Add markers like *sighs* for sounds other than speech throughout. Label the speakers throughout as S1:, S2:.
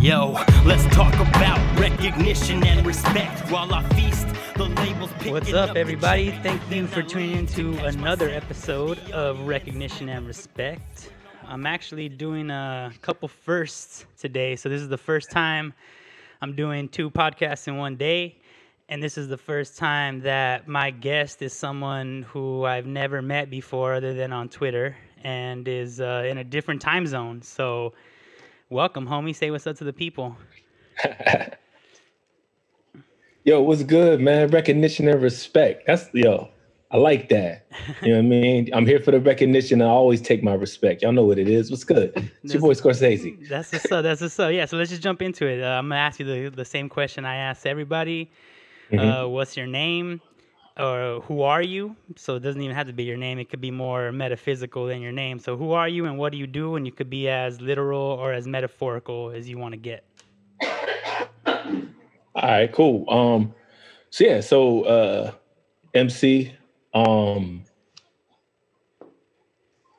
S1: Yo, let's talk about recognition and respect while I feast. The labels
S2: What's up, everybody? Thank you for tuning in to another episode of Recognition and Respect. I'm actually doing a couple firsts today. So, this is the first time I'm doing two podcasts in one day. And this is the first time that my guest is someone who I've never met before other than on Twitter and is uh, in a different time zone. So, welcome, homie. Say what's up to the people. *laughs*
S3: yo, what's good, man? Recognition and respect. That's yo. I like that. You know what I *laughs* mean? I'm here for the recognition. I always take my respect. Y'all know what it is. What's good? It's your boy Scorcese.
S2: That's the so. That's the so. Yeah. So let's just jump into it. Uh, I'm gonna ask you the, the same question I asked everybody. Mm-hmm. Uh, what's your name? Or who are you? So it doesn't even have to be your name. It could be more metaphysical than your name. So who are you and what do you do? And you could be as literal or as metaphorical as you want to get.
S3: All right, cool. Um, so yeah, so uh, MC, um,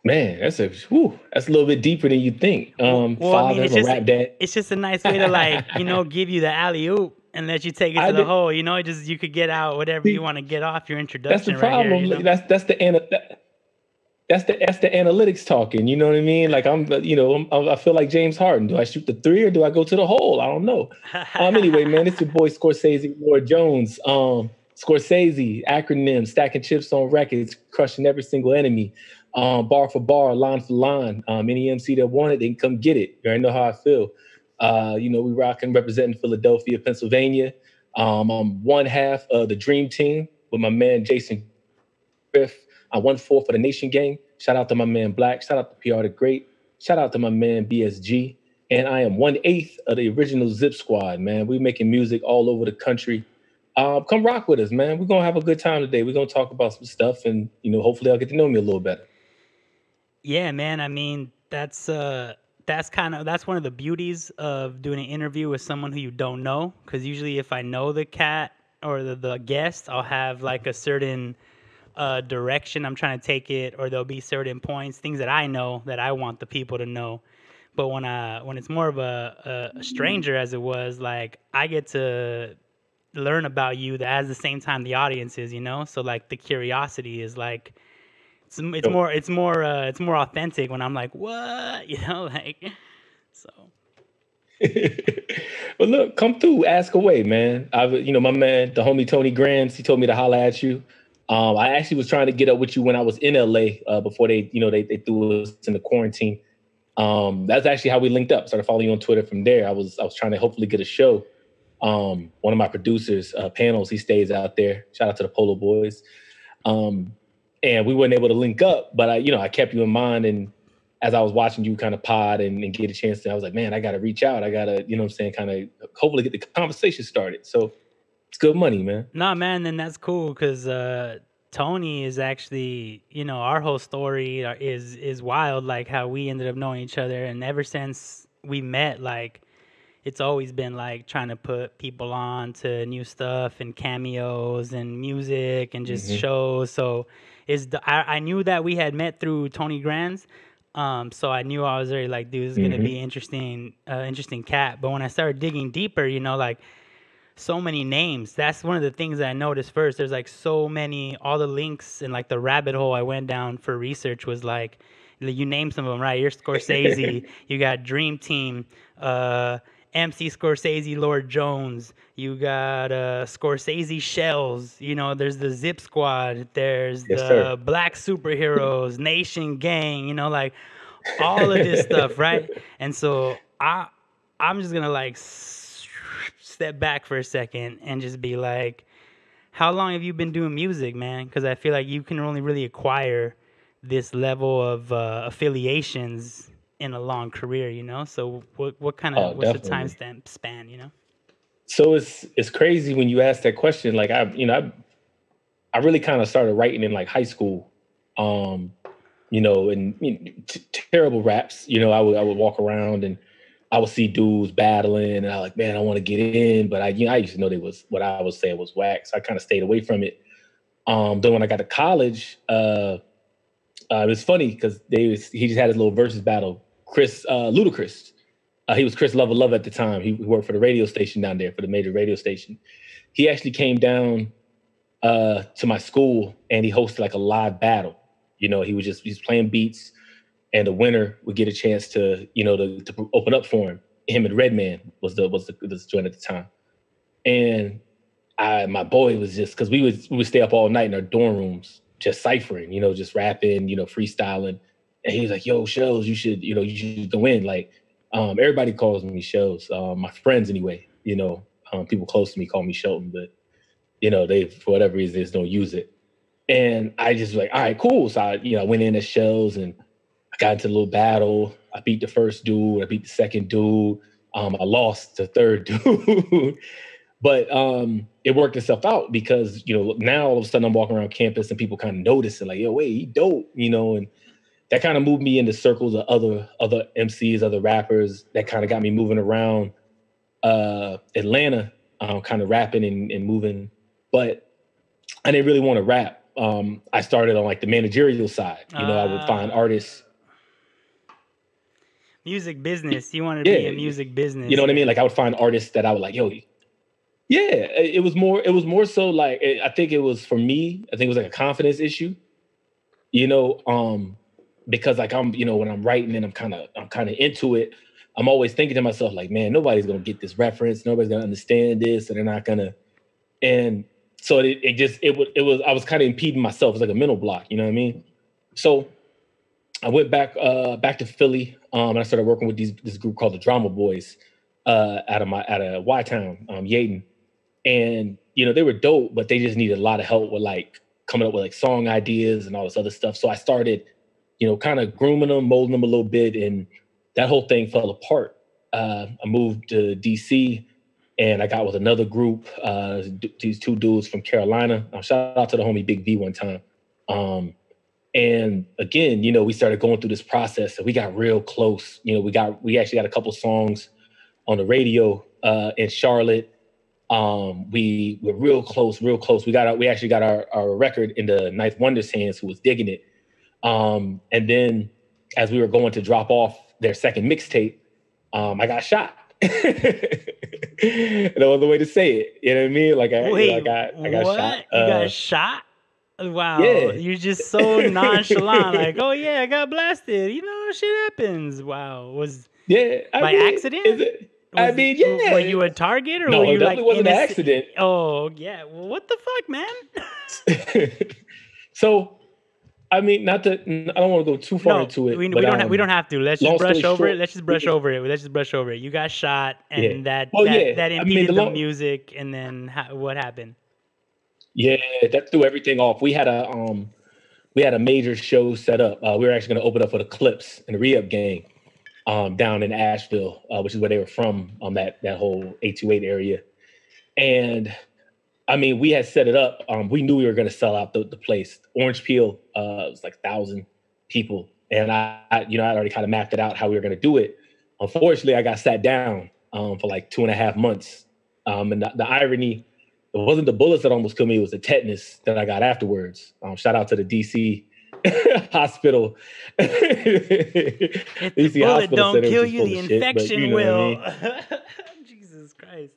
S3: man, that's a whew, that's a little bit deeper than you think. Um, well, father, I mean,
S2: it's just, rap dad. It's just a nice way to like you know *laughs* give you the alley oop and let you take it to I the did, hole. You know, it just you could get out whatever you want to get off your introduction.
S3: That's the problem.
S2: Here, you
S3: know? That's that's the that, that's the that's the analytics talking. You know what I mean? Like I'm, you know, I'm, i feel like James Harden. Do I shoot the three or do I go to the hole? I don't know. um, anyway, man, it's your boy Scorcese Lord Jones. Um, Scorcese acronym, stacking chips on records, crushing every single enemy. Um, bar for bar, line for line. Um, any MC that want it, they can come get it. You already know how I feel. Uh, you know, we rocking representing Philadelphia, Pennsylvania. Um, I'm one half of the Dream Team with my man Jason Griff. I won four for the Nation Gang. Shout out to my man Black. Shout out to PR the Great. Shout out to my man BSG. And I am one eighth of the original Zip Squad, man. We're making music all over the country. Uh, come rock with us, man. We're gonna have a good time today. We're gonna talk about some stuff, and you know, hopefully, I'll get to know me a little better.
S2: Yeah, man. I mean, that's uh, that's kind of that's one of the beauties of doing an interview with someone who you don't know. Because usually, if I know the cat or the, the guest, I'll have like a certain uh, direction I'm trying to take it, or there'll be certain points, things that I know that I want the people to know. But when I when it's more of a, a, stranger as it was, like I get to learn about you that as the same time the audience is, you know. So like the curiosity is like it's it's more it's more uh, it's more authentic when I'm like what *laughs* you know like so. *laughs*
S3: well, look, come through, ask away, man. I, you know, my man, the homie Tony Grands, he told me to holla at you. Um, I actually was trying to get up with you when I was in LA uh, before they, you know, they, they threw us in the quarantine. Um, that's actually how we linked up. Started following you on Twitter from there. I was I was trying to hopefully get a show. Um, one of my producers, uh, panels, he stays out there. Shout out to the Polo Boys. Um, and we weren't able to link up, but I, you know, I kept you in mind. And as I was watching you kind of pod and, and get a chance to, I was like, man, I got to reach out. I got to, you know, I'm saying, kind of hopefully get the conversation started. So it's good money, man.
S2: Nah, man, then that's cool because uh, Tony is actually, you know, our whole story is is wild. Like how we ended up knowing each other, and ever since we met, like it's always been like trying to put people on to new stuff and cameos and music and just mm-hmm. shows. So is the I, I knew that we had met through Tony Grands. Um, so I knew I was very like, dude, this is mm-hmm. gonna be interesting, uh, interesting cat. But when I started digging deeper, you know, like so many names. That's one of the things that I noticed first. There's like so many, all the links and like the rabbit hole I went down for research was like, you name some of them, right? You're *laughs* Scorcese, you got Dream Team, uh, MC Scorcese, Lord Jones, you got uh, Scorcese Shells, you know, there's the Zip Squad, there's yes, the sir. Black Superheroes, *laughs* Nation Gang, you know, like all of this stuff, *laughs* right? And so I, I'm just gonna like step back for a second and just be like, how long have you been doing music, man? Because I feel like you can only really acquire this level of uh, affiliations in a long career, you know. So what what kind of oh, what's definitely. the time stamp span, you know?
S3: So it's it's crazy when you ask that question. Like I, you know, I I really kind of started writing in like high school. Um, you know, and you know, t- terrible raps. You know, I would I would walk around and I would see dudes battling, and I like, man, I want to get in, but I, you know, I used to know they was what I was saying was whack, so I kind of stayed away from it. Um, then when I got to college, uh, uh, it was funny because they was, he just had his little versus battle, Chris uh, Ludacris. Uh, he was Chris Love of Love at the time. He worked for the radio station down there, for the major radio station. He actually came down uh, to my school and he hosted like a live battle. You know, he was just he's playing beats, and the winner would get a chance to you know to, to open up for him. Him and Redman was the was the, the joint at the time, and I my boy was just because we would we would stay up all night in our dorm rooms just ciphering, you know, just rapping, you know, freestyling. And he was like, "Yo, shows, you should, you know, you should go in." Like, um, everybody calls me shows. Um, my friends, anyway, you know, um, people close to me call me Shelton, but you know, they for whatever reason they just don't use it. And I just like, all right, cool. So I, you know, I went in as shells and I got into a little battle. I beat the first dude. I beat the second dude. Um, I lost the third *laughs* dude. but um, it worked itself out because you know now all of a sudden I'm walking around campus and people kind of notice and like, yo, wait, he dope, you know, and that kind of moved me into circles of other other MCs, other rappers. That kind of got me moving around uh, Atlanta, um, kind of rapping and, and moving. But I didn't really want to rap. Um, I started on like the managerial side. You know, uh, I would find ah. artists.
S2: Music business. You want to yeah, be a music business.
S3: You know what I mean? Like I would find artists that I would like, yo, yeah, it was more. It was more so like I think it was for me. I think it was like a confidence issue. You know, um, because like I'm, you know, when I'm writing and I'm kind of, I'm kind of into it. I'm always thinking to myself like, man, nobody's gonna get this reference. Nobody's gonna understand this, and they're not gonna. And so it, it just it was it was I was kind of impeding myself. It's like a mental block. You know what I mean? So I went back uh back to Philly. Um, and I started working with these this group called the Drama Boys uh out of my out of Y Town, um, Yeadon and you know they were dope, but they just needed a lot of help with like coming up with like song ideas and all this other stuff. So I started, you know, kind of grooming them, molding them a little bit, and that whole thing fell apart. Uh, I moved to DC, and I got with another group. Uh, these two dudes from Carolina. Um, shout out to the homie Big V one time. Um, and again, you know, we started going through this process, and we got real close. You know, we got we actually got a couple songs on the radio uh, in Charlotte um, we were real close, real close. We got our, we actually got our, our record in the Ninth Wonder's hands, who was digging it. Um, and then as we were going to drop off their second mixtape, um, I got shot. *laughs* no other way to say it. You know what I mean? Like I, Wait, you know, I got I got
S2: what?
S3: shot.
S2: You got uh, shot? Wow. Yeah. You're just so nonchalant. like, *laughs* oh yeah, I got blasted. You know, shit happens. Wow. Was
S3: yeah I
S2: by mean, accident?
S3: Was, I mean, yeah.
S2: Were you a target or
S3: no,
S2: were you
S3: it definitely
S2: like
S3: wasn't an accident.
S2: Oh yeah. Well, what the fuck, man? *laughs*
S3: so, I mean, not to. I don't want to go too far
S2: no,
S3: into it.
S2: We, we don't. Um, have, we don't have to. Let's just brush over short, it. Let's just brush yeah. over it. Let's just brush over it. You got shot, and yeah. that well, that, yeah. that impeded I mean, the, long, the, music. And then ha- what happened?
S3: Yeah, that threw everything off. We had a um, we had a major show set up. Uh, we were actually going to open up for the Clipse and the Re-Up Gang um, down in Asheville, uh, which is where they were from, um, that that whole 828 area. And I mean, we had set it up. Um, we knew we were going to sell out the, the place. Orange Peel uh, was like thousand people, and I, I, you know, I'd already kind of mapped it out how we were going to do it. Unfortunately, I got sat down um, for like two and a half months. Um, and the, the, irony, it wasn't the bullets that almost killed me; it was the tetanus that I got afterwards. Um, shout out to the DC *laughs* hospital.
S2: the bullet don't kill you, the infection shit, you know will. I mean? *laughs* Jesus Christ.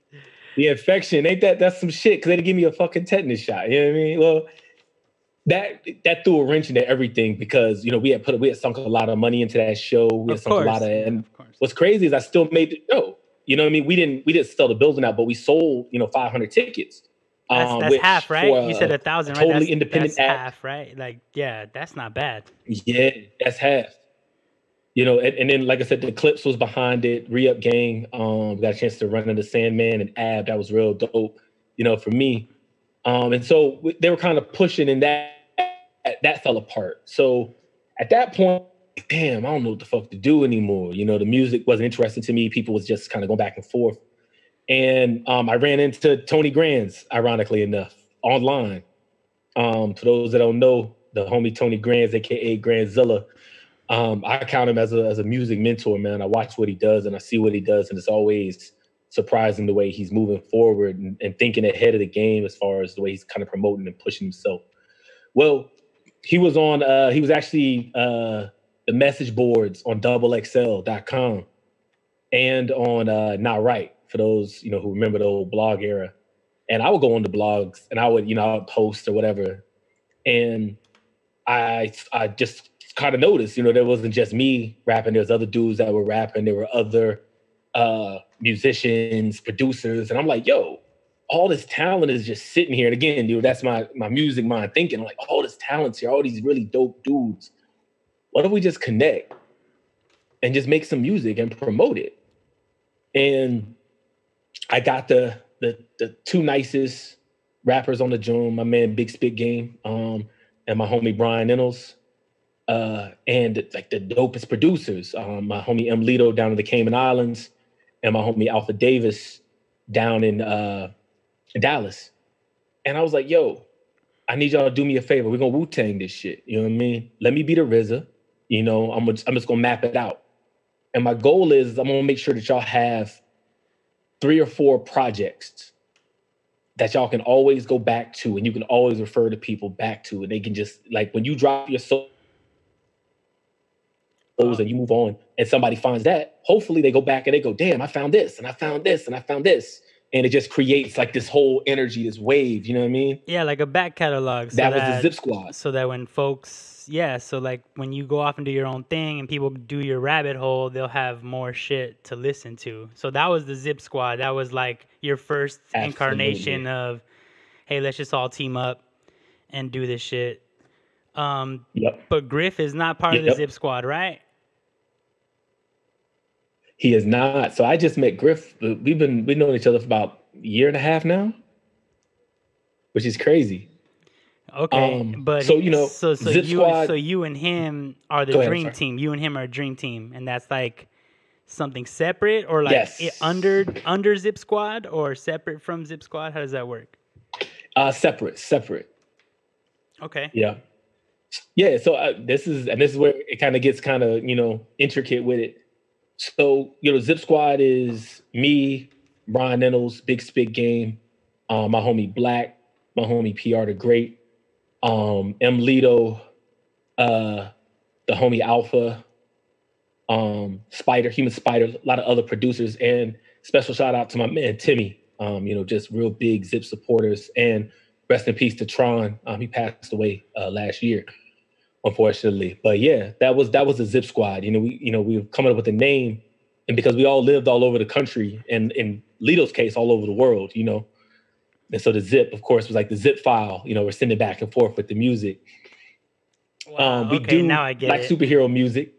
S3: The infection ain't that? That's some shit. Because they didn't give me a fucking tetanus shot. You know what I mean? Well, that that threw a wrench into everything because you know we had put we had sunk a lot of money into that show. We
S2: had
S3: of sunk course. a lot of, and of what's crazy is I still made the show. You know what I mean? We didn't we didn't sell the building out, but we sold you know 500 tickets.
S2: That's, um, that's half, right? you said a thousand, right?
S3: Totally
S2: that's,
S3: independent
S2: that's half, right? Like, yeah, that's not bad.
S3: Yeah, that's half. You know, and, and then like I said, the Clipse was behind it. Re-up gang, um, got a chance to run into Sandman and Ab. That was real dope. You know, for me. Um, and so they were kind of pushing, and that that fell apart. So at that point, damn, I don't know what the fuck to do anymore. You know, the music wasn't interesting to me. People was just kind of going back and forth. And um, I ran into Tony Grands, ironically enough, online. Um, for those that don't know, the homie Tony Grands, aka Grandzilla, um, I count him as a as a music mentor, man. I watch what he does and I see what he does, and it's always surprising the way he's moving forward and, and thinking ahead of the game as far as the way he's kind of promoting and pushing himself. Well, he was on uh he was actually uh the message boards on doublexl.com and on uh, Nah Right for those you know who remember the old blog era. And I would go on the blogs and I would you know I would post or whatever, and I I just kind of noticed you know there wasn't just me rapping. There was other dudes that were rapping. There were other uh, musicians, producers, and I'm like, yo, all this talent is just sitting here. And again, dude, that's my my music mind thinking. I'm like, all this talent's here, all these really dope dudes. What if we just connect and just make some music and promote it? And I got the the the two nicest rappers on the joint, my man Big Spit Game, um, and my homie Brian Ennals. Uh, and like the dopest producers, um, my homie M Lito down in the Cayman Islands, and my homie Alpha Davis down in uh, Dallas. And I was like, yo, I need y'all to do me a favor. We're gonna Wu Tang this shit. You know what I mean? Let me be the RZA. You know, I'm just, I'm just gonna map it out. And my goal is I'm gonna make sure that y'all have three or four projects that y'all can always go back to and you can always refer to people back to. And they can just like when you drop your soul and you move on and somebody finds that, hopefully they go back and they go, damn, I found this and I found this and I found this and it just creates like this whole energy, this wave. You know what I mean?
S2: Yeah, like a back catalog.
S3: So that, that was the Zip Squad.
S2: So that when folks, yeah, so like when you go off and do your own thing and people do your rabbit hole, they'll have more shit to listen to. So that was the Zip Squad. That was like your first Absolutely. incarnation of, hey, let's just all team up and do this shit. Um, yep. But Griff is not part yep. of the Zip Squad, right?
S3: He is not. So I just met Griff. We've been we've known each other for about a year and a half now, which is crazy.
S2: Okay, um, but so you know, so so Zip you Squad, so you and him are the dream ahead, team. You and him are a dream team, and that's like something separate or like yes. under under Zip Squad or separate from Zip Squad. How does that work?
S3: Uh, separate, separate.
S2: Okay.
S3: Yeah, yeah. So uh, this is and this is where it kind of gets kind of you know intricate with it. So, you know, Zip Squad is me, Brian Ennals, Big Spit Game, um, my homie Black, my homie PR the Great, um, M Lito, uh, the homie Alpha, um, Spider, Human Spider, a lot of other producers, and special shout out to my man Timmy. Um, you know, just real big Zip supporters, and rest in peace to Tron. Um, he passed away uh, last year unfortunately. But yeah, that was that was the Zip Squad. You know, we you know we were coming up with a name, and because we all lived all over the country, and in Lito's case, all over the world. You know, and so the Zip, of course, was like the zip file. You know, we're sending back and forth with the music.
S2: Wow, um, we okay, do now I get
S3: like
S2: it.
S3: superhero music.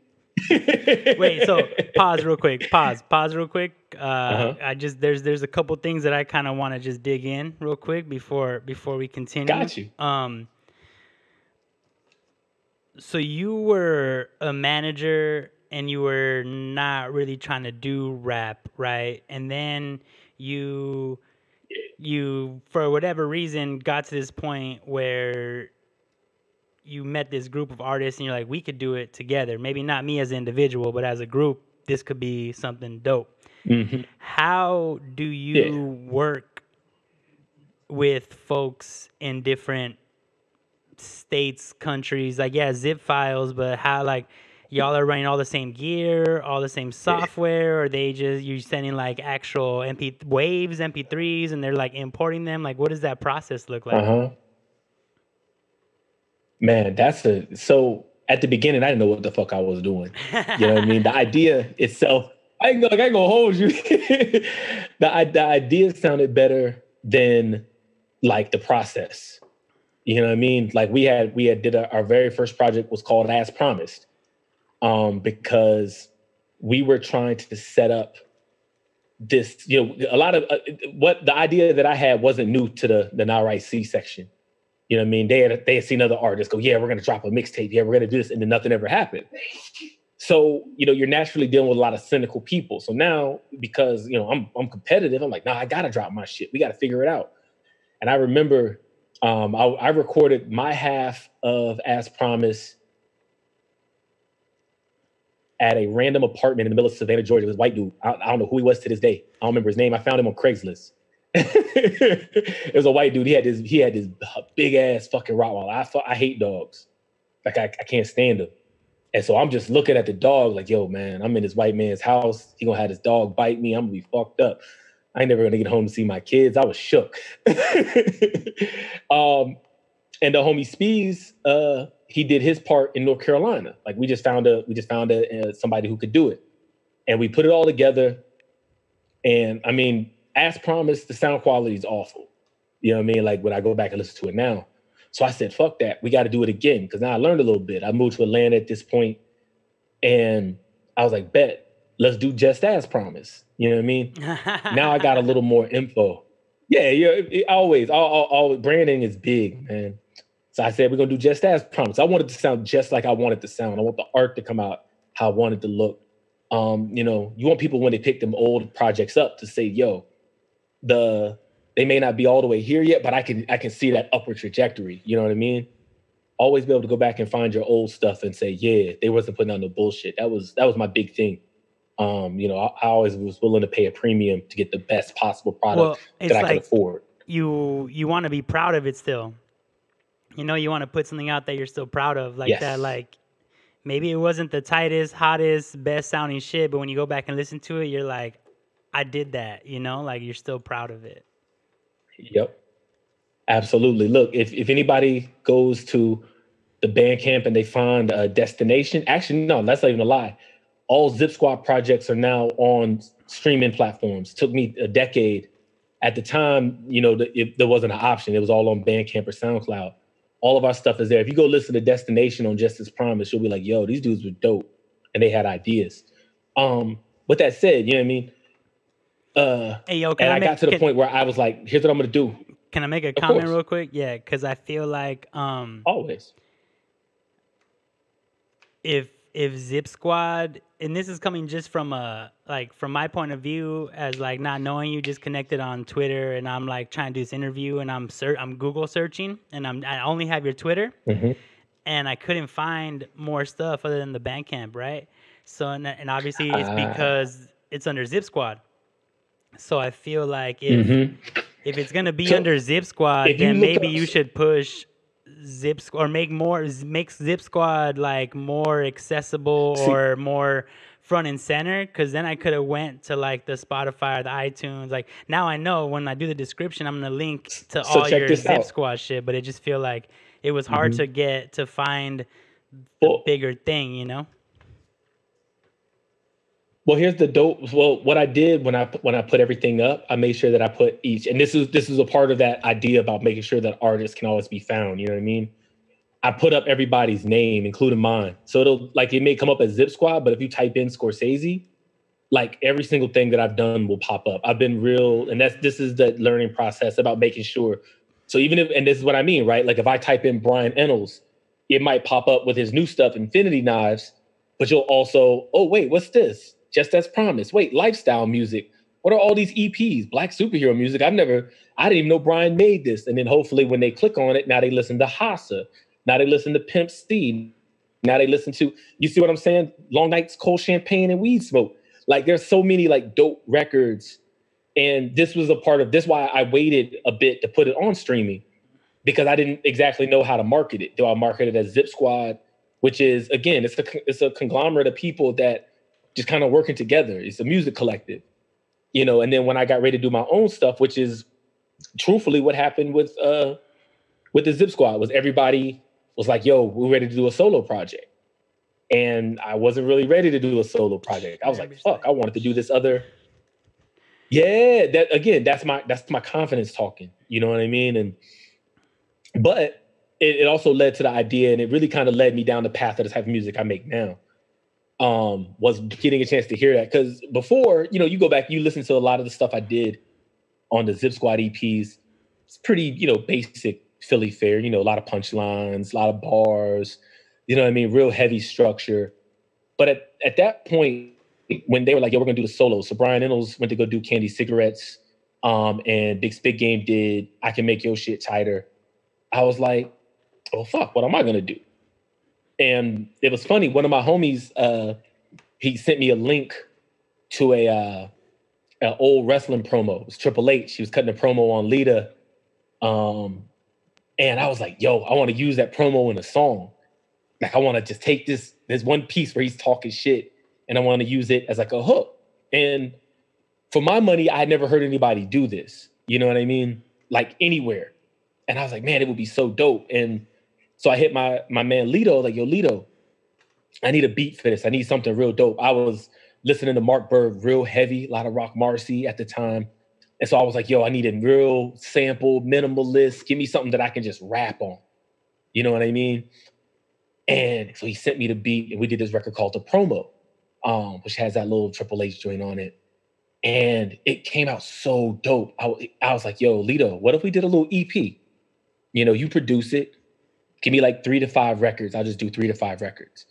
S3: *laughs*
S2: Wait, so *laughs* pause real quick. Pause. Pause real quick. Uh, uh-huh. I just there's there's a couple things that I kind of want to just dig in real quick before before we continue.
S3: Got you.
S2: Um, so you were a manager and you were not really trying to do rap, right? And then you you for whatever reason got to this point where you met this group of artists and you're like we could do it together maybe not me as an individual but as a group this could be something dope mm-hmm. how do you yeah. work with folks in different states, countries, like yeah, zip files, but how like y'all are running all the same gear, all the same software, or they just you're sending like actual MP waves, MP3s, and they're like importing them? Like, what does that process look like?
S3: Uh-huh. Man, that's a so at the beginning I didn't know what the fuck I was doing. You know what I mean? The *laughs* idea itself, I ain't gonna, I ain't gonna hold you. *laughs* the the idea sounded better than like the process. You know what I mean? Like we had we had did a, our very first project was called As Promised, um, because we were trying to set up this. You know, a lot of uh, what the idea that I had wasn't new to the the Nah Right C section. You know what I mean? They had they had seen other artists go, yeah, we're gonna drop a mixtape, yeah, we're gonna do this, and then nothing ever happened. So you know, you're naturally dealing with a lot of cynical people. So now, because you know, I'm I'm competitive, I'm like, nah, I gotta drop my shit. We gotta figure it out. And I remember um, I, I, recorded my half of As Promised at a random apartment in the middle of Savannah, Georgia. This white dude. I, I, don't know who he was to this day. I don't remember his name. I found him on Craigslist. *laughs* it was a white dude. He had this. He had this big ass fucking Rottweiler. I I hate dogs. Like I, I can't stand them. And so I'm just looking at the dog like, yo, man, I'm in this white man's house. He gonna have his dog bite me. I'm gonna be fucked up. I ain't never gonna get home to see my kids. I was shook. *laughs* um, and the homie Spees, uh, he did his part in North Carolina. Like we just found a we just found a, somebody who could do it, and we put it all together. And I mean, as promised, the sound quality is awful. You know what I mean? Like when I go back and listen to it now. So I said, fuck that. We got to do it again. Because now I learned a little bit. I moved to Atlanta at this point, and I was like, bet, let's do just as promised. You know what I mean? now I got a little more info. Yeah, yeah, it, it, always, all, all, all, branding is big, man. So I said, we're to do just as promised. I wanted to sound just like I wanted to sound. I want the art to come out how I wanted to look. Um, you know, you want people when they pick them old projects up to say, yo, the they may not be all the way here yet, but I can I can see that upward trajectory. You know what I mean? Always be able to go back and find your old stuff and say, yeah, they wasn't putting out no bullshit. That was that was my big thing. Um, you know, I, I always was willing to pay a premium to get the best possible product well, that I like can afford.
S2: You you want to be proud of it still. You know, you want to put something out that you're still proud of, like yes. that. Like maybe it wasn't the tightest, hottest, best sounding shit, but when you go back and listen to it, you're like, I did that. You know, like you're still proud of it.
S3: Yep. Absolutely. Look, if, if anybody goes to the Bandcamp and they find a destination, actually, no, that's not even a lie. All Zip Squad projects are now on streaming platforms. Took me a decade. At the time, you know, the, it, there wasn't an option. It was all on Bandcamp or SoundCloud. All of our stuff is there. If you go listen to Destination on Just as Promised, you'll be like, yo, these dudes were dope. And they had ideas. Um, with that said, you know what I mean? Uh, hey, yo, and I, I make, got to the can, point where I was like, "Here's what I'm gonna do."
S2: Can I make a of comment course. real quick? Yeah, because I feel like um,
S3: always
S2: if if Zip Squad, and this is coming just from a like from my point of view as like not knowing you, just connected on Twitter, and I'm like trying to do this interview, and I'm ser- I'm Google searching, and I'm I only have your Twitter, mm-hmm. and I couldn't find more stuff other than the Bandcamp, right? So and, and obviously it's uh, because it's under Zip Squad. So I feel like if mm-hmm. if it's gonna be so under Zip Squad, then maybe up, you should push Zip or make more make Zip Squad like more accessible see, or more front and center because then I could have went to like the Spotify or the iTunes. Like now I know when I do the description, I'm gonna link to so all your Zip out. Squad shit. But it just feel like it was hard mm-hmm. to get to find the well, bigger thing, you know.
S3: Well, here's the dope. Well, what I did when I when I put everything up, I made sure that I put each, and this is this is a part of that idea about making sure that artists can always be found. You know what I mean? I put up everybody's name, including mine. So it'll like it may come up as Zip Squad, but if you type in Scorcese, like every single thing that I've done will pop up. I've been real, and that's this is the learning process about making sure. So even if, and this is what I mean, right? Like if I type in Brian Ennals, it might pop up with his new stuff, Infinity Knives, but you'll also, oh wait, what's this? Just as promised. Wait, lifestyle music. What are all these EPs? Black superhero music. I've never, I didn't even know Brian made this. And then hopefully when they click on it, now they listen to Hasa. Now they listen to Pimp C. Now they listen to, you see what I'm saying? Long nights, cold champagne, and weed smoke. Like there's so many like dope records. And this was a part of this why I waited a bit to put it on streaming because I didn't exactly know how to market it. Do I market it as Zip Squad, which is again, it's a it's a conglomerate of people that just kind of working together. It's a music collective, you know. And then when I got ready to do my own stuff, which is truthfully what happened with uh with the Zip Squad, was everybody was like, "Yo, we're ready to do a solo project," and I wasn't really ready to do a solo project. I was like, "Fuck, I wanted to do this other." Yeah, that again, that's my that's my confidence talking. You know what I mean? And but it, it also led to the idea, and it really kind of led me down the path of the type of music I make now um, was getting a chance to hear that because before, you know, you go back, you listen to a lot of the stuff I did on the Zip Squad EPs. It's pretty, you know, basic Philly fare. You know, a lot of punchlines, a lot of bars. You know what I mean? Real heavy structure. But at, at that point, when they were like, "Yo, we're gonna do the solo," so Brian Ennals went to go do Candy Cigarettes, um, and Big Spit Game did "I Can Make Your Shit Tighter." I was like, "Oh fuck, what am I gonna do?" And it was funny. One of my homies, uh, he sent me a link to a uh, an old wrestling promo. It was Triple H. She was cutting a promo on Lita. Um, and I was like, yo, I want to use that promo in a song. Like I want to just take this this one piece where he's talking shit, and I want to use it as like a hook. And for my money, I had never heard anybody do this. You know what I mean? Like anywhere. And I was like, man, it would be so dope. And so I hit my my man Lito, like, yo, Lito, I need a beat for this. I need something real dope. I was listening to Mark Berg real heavy, a lot of Rock Marcy at the time. And so I was like, yo, I need a real sample, minimalist. Give me something that I can just rap on. You know what I mean? And so he sent me the beat, and we did this record called The Promo, um, which has that little Triple H joint on it. And it came out so dope. I, I was like, yo, Lito, what if we did a little EP? You know, you produce it, give me like three to five records. I'll just do three to five records.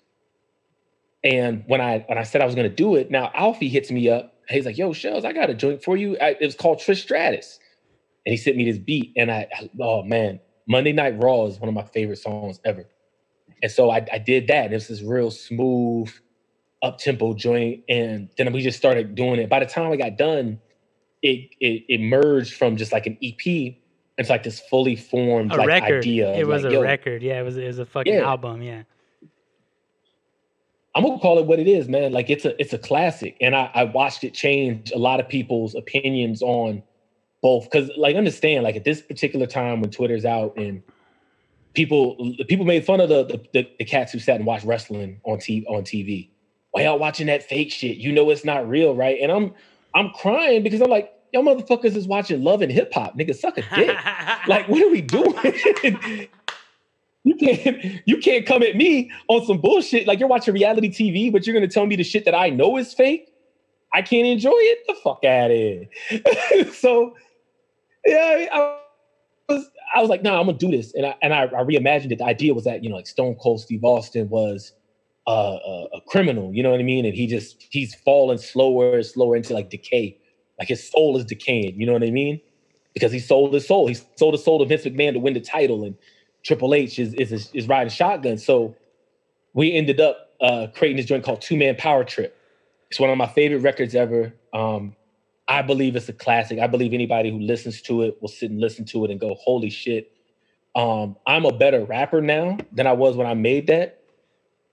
S3: And when I when I said I was gonna do it, now Alfie hits me up. He's like, "Yo, Shells, I got a joint for you." I, it was called Trish Stratus, and he sent me this beat. And I, oh man, Monday Night Raw is one of my favorite songs ever. And so I, I did that. And it was this real smooth, up tempo joint. And then we just started doing it. By the time I got done, it it emerged from just like an EP. It's like this fully formed
S2: a
S3: like
S2: record.
S3: idea.
S2: It was
S3: like,
S2: a
S3: yo,
S2: record. Yeah, it was. It was a fucking
S3: Yeah.
S2: album. Yeah.
S3: I'm gonna call it what it is, man. Like it's a it's a classic, and I, I watched it change a lot of people's opinions on both. Because like understand, like at this particular time when Twitter's out and people the people made fun of the the, the, the cats who sat and watched wrestling on TV on TV. Why y'all watching that fake shit? You know it's not real, right? And I'm I'm crying because I'm like, y'all motherfuckers is watching love and hip hop, nigga, suck a dick. *laughs* like, what are we doing? you can't you can't come at me on some bullshit. Like you're watching reality TV, but you're gonna tell me the shit that I know is fake. I can't enjoy it. The fuck out of here. *laughs* so yeah, I was I was like, nah, I'm gonna do this. And I and I, I reimagined it. The idea was that, you know, like Stone Cold Steve Austin was uh, a, a criminal, you know what I mean? And he just he's falling slower and slower into like decay. Like his soul is decaying, you know what I mean? Because he sold his soul. He sold his soul to Vince McMahon to win the title, and Triple H is is is riding shotgun. So we ended up uh, creating this joint called Two Man Power Trip. It's one of my favorite records ever. Um, I believe it's a classic. I believe anybody who listens to it will sit and listen to it and go, "Holy shit!" Um, I'm a better rapper now than I was when I made that,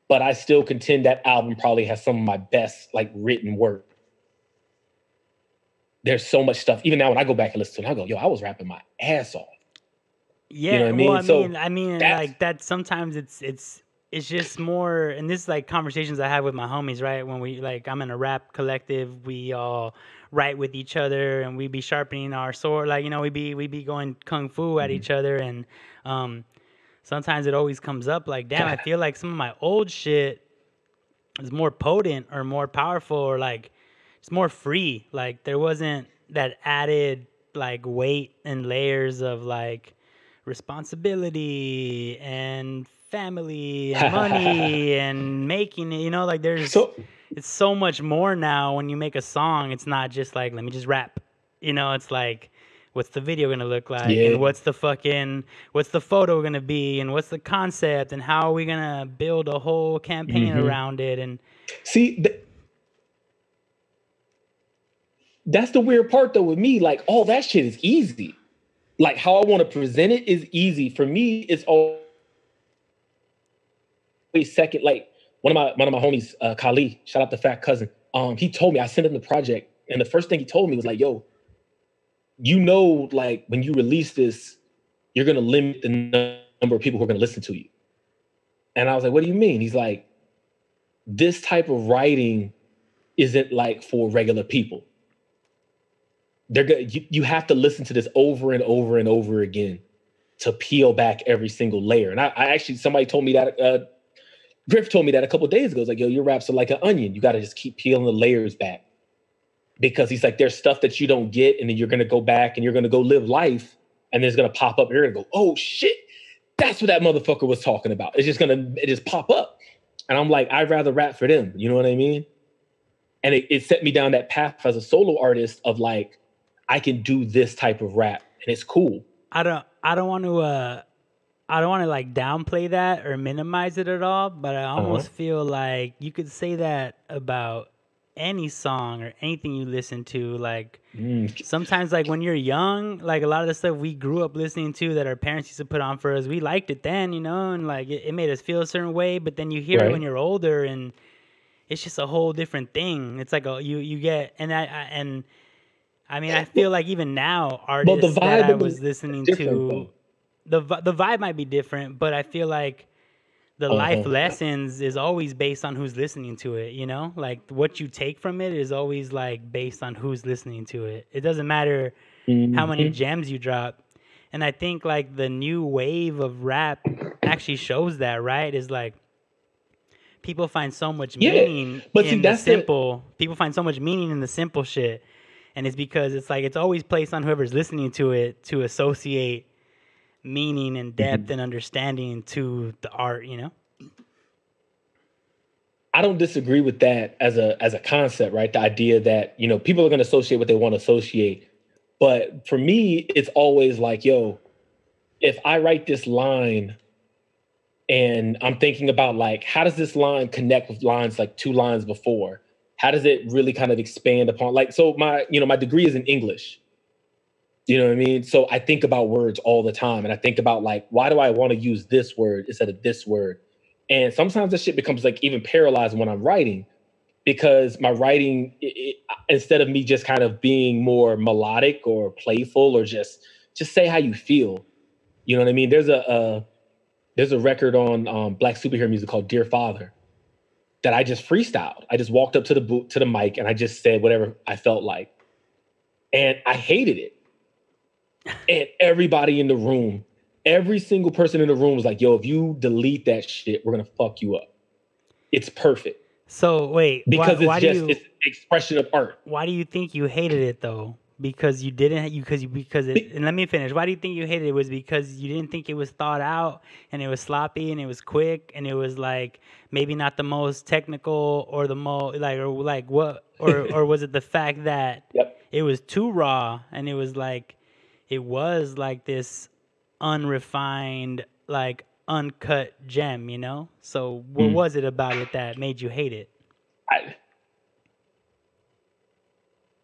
S3: but I still contend that album probably has some of my best like written work. There's so much stuff. Even now, when I go back and listen to it, I go, "Yo, I was rapping my ass off."
S2: Yeah,
S3: what I mean?
S2: well, I
S3: So
S2: mean, I mean,
S3: that's-
S2: like that. Sometimes it's it's it's just more, and this is like conversations I have with my homies, right? When we like, I'm in a rap collective, we all write with each other, and we be sharpening our sword, like you know, we be we be going kung fu at
S3: Mm-hmm.
S2: each other, and um, sometimes it always comes up like, damn, I *laughs* feel like some of my old shit is more potent or more powerful or like it's more free. Like there wasn't that added like weight and layers of like responsibility and family and *laughs* money and making it. You know, like there's
S3: So
S2: it's so much more now when you make a song. It's not just like let me just rap. You know, it's like what's the video gonna look like
S3: Yeah.
S2: and what's the fucking what's the photo gonna be and what's the concept and how are we gonna build a whole campaign
S3: Mhm.
S2: around it and
S3: See, th- that's the weird part though with me. Like, all that shit is easy. Like, how I want to present it is easy. For me, it's always second. Like, one of my one of my homies, uh, Kali, shout out to Fat Cousin. Um, he told me I sent him the project, and the first thing he told me was like, "Yo, you know, like when you release this, you're gonna limit the number of people who are gonna listen to you." And I was like, "What do you mean?" He's like, this type of writing isn't like for regular people. They're good. You, you have to listen to this over and over and over again to peel back every single layer. And I, I actually, somebody told me that, uh, Griff told me that a couple days ago. It's like, yo, your raps are like an onion. You got to just keep peeling the layers back. Because he's like, there's stuff that you don't get, and then you're going to go back and you're going to go live life, and it's going to pop up. And you're going to go, oh shit, that's what that motherfucker was talking about. It's just going to, it just pop up. And I'm like, I'd rather rap for them. You know what I mean? And it, it set me down that path as a solo artist of like, I can do this type of rap and it's cool.
S2: I don't I don't want to uh I don't want to like downplay that or minimize it at all, but I almost feel like you could say that about any song or anything you listen to like
S3: Mm.
S2: sometimes like when you're young like a lot of the stuff we grew up listening to that our parents used to put on for us we liked it then you know and like it, it made us feel a certain way but then you hear it when you're older and it's just a whole different thing it's like a, you you get and i, I and i mean i feel like even now artists that
S3: vibe
S2: i was listening to
S3: though.
S2: the the vibe might be different but i feel like the life
S3: Uh-huh.
S2: lessons is always based on who's listening to it you know like what you take from it is always like based on who's listening to it it doesn't matter how many
S3: Mhm.
S2: gems you drop and i think like the new wave of rap actually shows that right is like people find so much
S3: Yeah,
S2: meaning
S3: but see,
S2: in the
S3: that's the-
S2: simple people find so much meaning in the simple shit and it's because it's like it's always placed on whoever's listening to it to associate meaning and depth
S3: Mm-hmm.
S2: and understanding to the art you know
S3: I don't disagree with that as a as a concept, right? The idea that you know people are going to associate what they want to associate, but for me, it's always like, yo, if I write this line, and I'm thinking about like, how does this line connect with lines like two lines before? How does it really kind of expand upon like? So my you know my degree is in English. You know what I mean? So I think about words all the time, and I think about like, why do I want to use this word instead of this word? And sometimes that shit becomes like even paralyzed when I'm writing because my writing, i i instead of me just kind of being more melodic or playful or just just say how you feel, you know what I mean? There's a, a there's a record on um, Black superhero music called Dear Father that I just freestyled. I just walked up to the boot to the mic and I just said whatever I felt like, and I hated it. And everybody in the room every single person in the room was like, yo, if you delete that shit, we're gonna fuck you up. It's perfect.
S2: so wait
S3: Because
S2: why, why
S3: it's
S2: do
S3: just
S2: you,
S3: it's expression of art.
S2: why do you think you hated it though? Because you didn't you because you because it and let me finish. Why do you think you hated it? Was because you didn't think it was thought out and it was sloppy and it was quick and it was like maybe not the most technical or the most like or like what or *laughs* or was it the fact that
S3: Yep.
S2: it was too raw and it was like it was like this unrefined like uncut gem, you know? So what
S3: Mm.
S2: was it about it that made you hate it?
S3: I,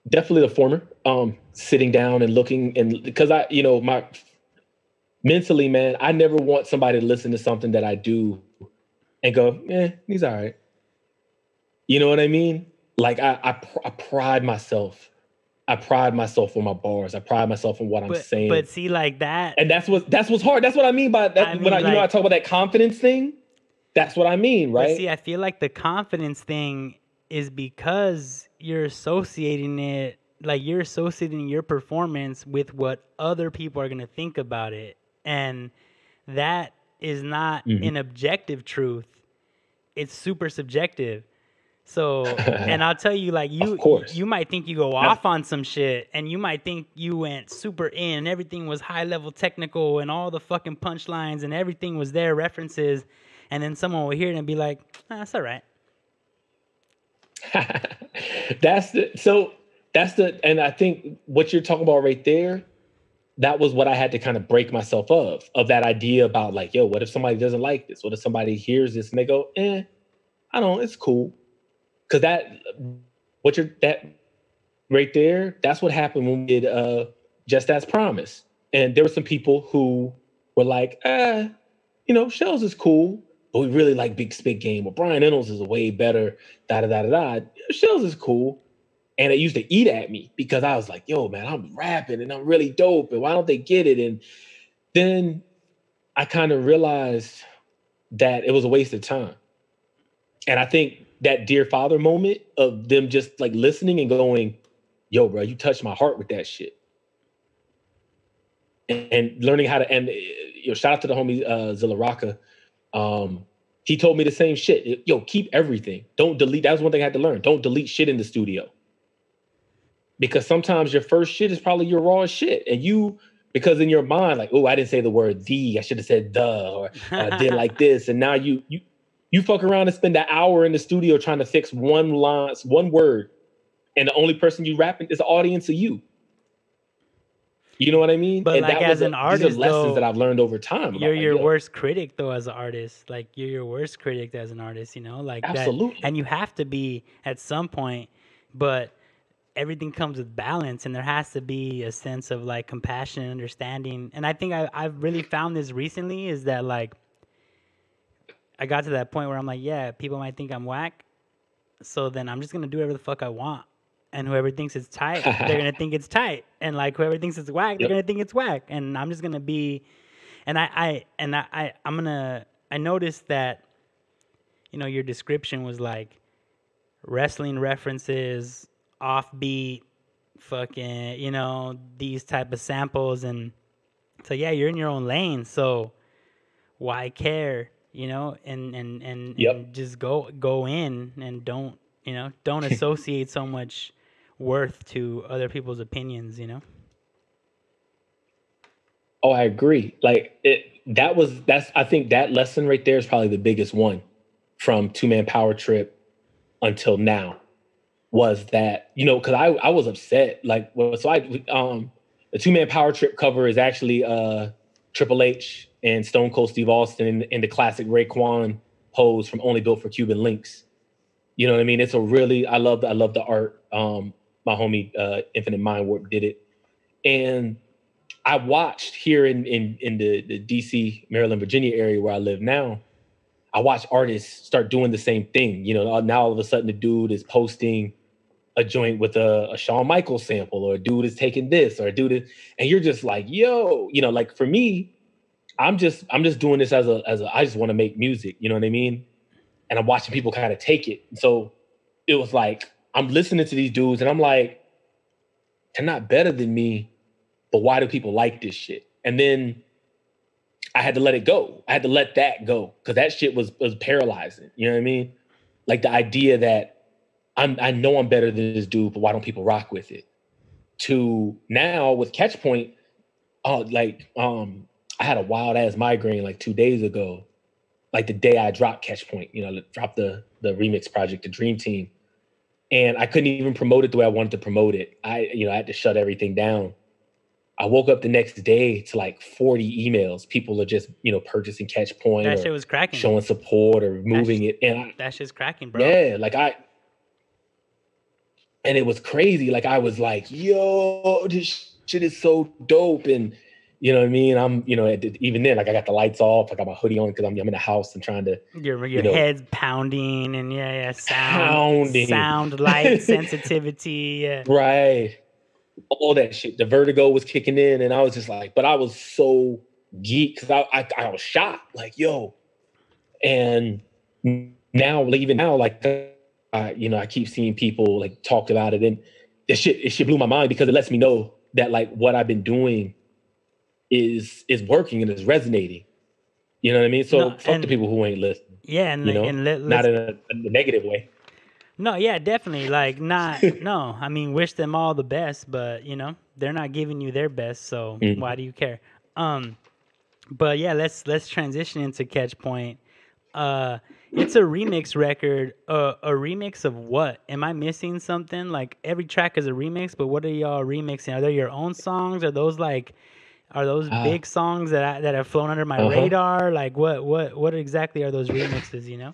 S3: definitely the former. Um, sitting down and looking and because I, you know, my mentally, man, I never want somebody to listen to something that I do and go, eh, he's all right. You know what I mean? Like I, I, pr- I pride myself. I pride myself on my bars. I pride myself on what I'm
S2: But
S3: saying.
S2: but see like that
S3: and that's what that's what's hard. That's what I mean by that.
S2: I
S3: when
S2: mean,
S3: I, you know, I talk about that confidence thing. That's what I mean, right?
S2: see, I feel like the confidence thing is because you're associating it, like you're associating your performance with what other people are going to think about it. And that is not
S3: Mhm.
S2: an objective truth, it's super subjective. So, *laughs* and I'll tell you, like you, you might think you go off on some shit, and you might think you went super in, and everything was high level technical, and all the fucking punchlines and everything was there, references, and then someone will hear it and be like, ah, "That's all right." *laughs*
S3: that's the so that's the and I think what you're talking about right there, that was what I had to kind of break myself of of that idea about like, yo, what if somebody doesn't like this? What if somebody hears this and they go, eh, I don't, it's cool. Cause that what you're that right there, that's what happened when we did uh just as promised. And there were some people who were like, eh, you know, Shells is cool, but we really like Big Spit Game. Or Brian Ennals is way better. Da da da da da. Shells is cool, and it used to eat at me because I was like, "Yo, man, I'm rapping and I'm really dope, and why don't they get it?" And then I kind of realized that it was a waste of time, and I think that dear father moment of them just like listening and going, "Yo, bro, you touched my heart with that shit." and, and learning how to and uh, you know shout out to the homie uh Zilla Rocca. Um he told me the same shit. Yo, keep everything. Don't delete. That was one thing I had to learn. Don't delete shit in the studio. Because sometimes your first shit is probably your raw shit. And you, because in your mind, like, oh, I didn't say the word the, I should have said the, or I did like *laughs* this. And now you you you fuck around and spend an hour in the studio trying to fix one line, one word, and the only person you rapping is the audience of you. You know what I mean?
S2: But,
S3: and
S2: like,
S3: that
S2: as
S3: was a-
S2: an
S3: these
S2: artist,
S3: are lessons
S2: though,
S3: that I've learned over time.
S2: You're your
S3: yo,
S2: worst critic though as an artist. Like you're your worst critic as an artist, you know? Like
S3: Absolutely.
S2: that and you have to be at some point but everything comes with balance and there has to be a sense of like compassion and understanding and i think I, i've really found this recently is that like i got to that point where i'm like yeah people might think i'm whack so then i'm just gonna do whatever the fuck i want and whoever thinks it's tight *laughs* they're gonna think it's tight. And like whoever thinks it's whack they're
S3: Yep.
S2: gonna think it's whack. And i'm just gonna be and i i and i, I i'm gonna i noticed that you know your description was like wrestling references, offbeat, fucking, you know, these type of samples. And so yeah, you're in your own lane, so why care, you know, and and and,
S3: Yep.
S2: and just go go in and don't, you know, don't *laughs* associate so much worth to other people's opinions, you know?
S3: Oh, I agree. Like it that was that's I think that lesson right there is probably the biggest one from two man power trip until now was that, you know, because I, I was upset. Like well, so I um the two man power trip cover is actually uh Triple H and Stone Cold Steve Austin in, in the classic Raekwon pose from Only Built for Cuban Links. You know what I mean? It's a really I love I love the art. Um my homie uh Infinite Mind Warp did it. And I watched here in in in the, the DC, Maryland, Virginia area where I live now. I watched artists start doing the same thing. You know, now all of a sudden the dude is posting a joint with a, a Shawn Michaels sample, or a dude is taking this, or a dude is, and you're just like, yo, you know, like for me, I'm just I'm just doing this as a as a I just want to make music. You know what I mean? And I'm watching people kind of take it. So it was like I'm listening to these dudes, and I'm like, they're not better than me but why do people like this shit? And then I had to let it go. I had to let that go because that shit was was paralyzing. You know what I mean? Like the idea that I'm I know I'm better than this dude, but why don't people rock with it? To now with Catchpoint, oh, like um, I had a wild ass migraine like two days ago, like the day I dropped Catchpoint. You know, dropped the the remix project, the Dream Team, and I couldn't even promote it the way I wanted to promote it. I you know I had to shut everything down. I woke up the next day to like 40 emails. People are just, you know, purchasing Catchpoint
S2: That shit was cracking.
S3: showing support or moving it. And I,
S2: That shit's cracking, bro.
S3: yeah, like I, and it was crazy. Like I was like, yo, this shit is so dope. And you know what I mean? I'm, you know, even then, like I got the lights off, I got my hoodie on because I'm, I'm in the house and trying to,
S2: Your your
S3: know,
S2: head's pounding and yeah, yeah, sound,
S3: Pounding.
S2: sound, light, *laughs* sensitivity. Yeah.
S3: right, all that shit. The vertigo was kicking in, and I was just like, but I was so geek because I, I, I was shocked, like, yo. And now, even now, like, I, you know, I keep seeing people like talk about it, and it shit, it shit blew my mind because it lets me know that like what I've been doing is is working and is resonating. You know what I mean? So
S2: No,
S3: fuck
S2: and-
S3: the people who ain't listening.
S2: Yeah, and,
S3: You know,
S2: and let,
S3: not in a, a negative way.
S2: No, yeah, definitely. Like, not, *laughs* no. I mean, wish them all the best, but you know, they're not giving you their best, so
S3: Mhm.
S2: why do you care? Um, but yeah, let's let's transition into Catchpoint. Uh, it's a remix record. Uh, a remix of what? Am I missing something? Like every track is a remix, but what are y'all remixing? Are they your own songs? Are those like, are those
S3: Ah.
S2: big songs that I, that have flown under my
S3: Uh-huh.
S2: radar? Like, what what what exactly are those remixes? You know?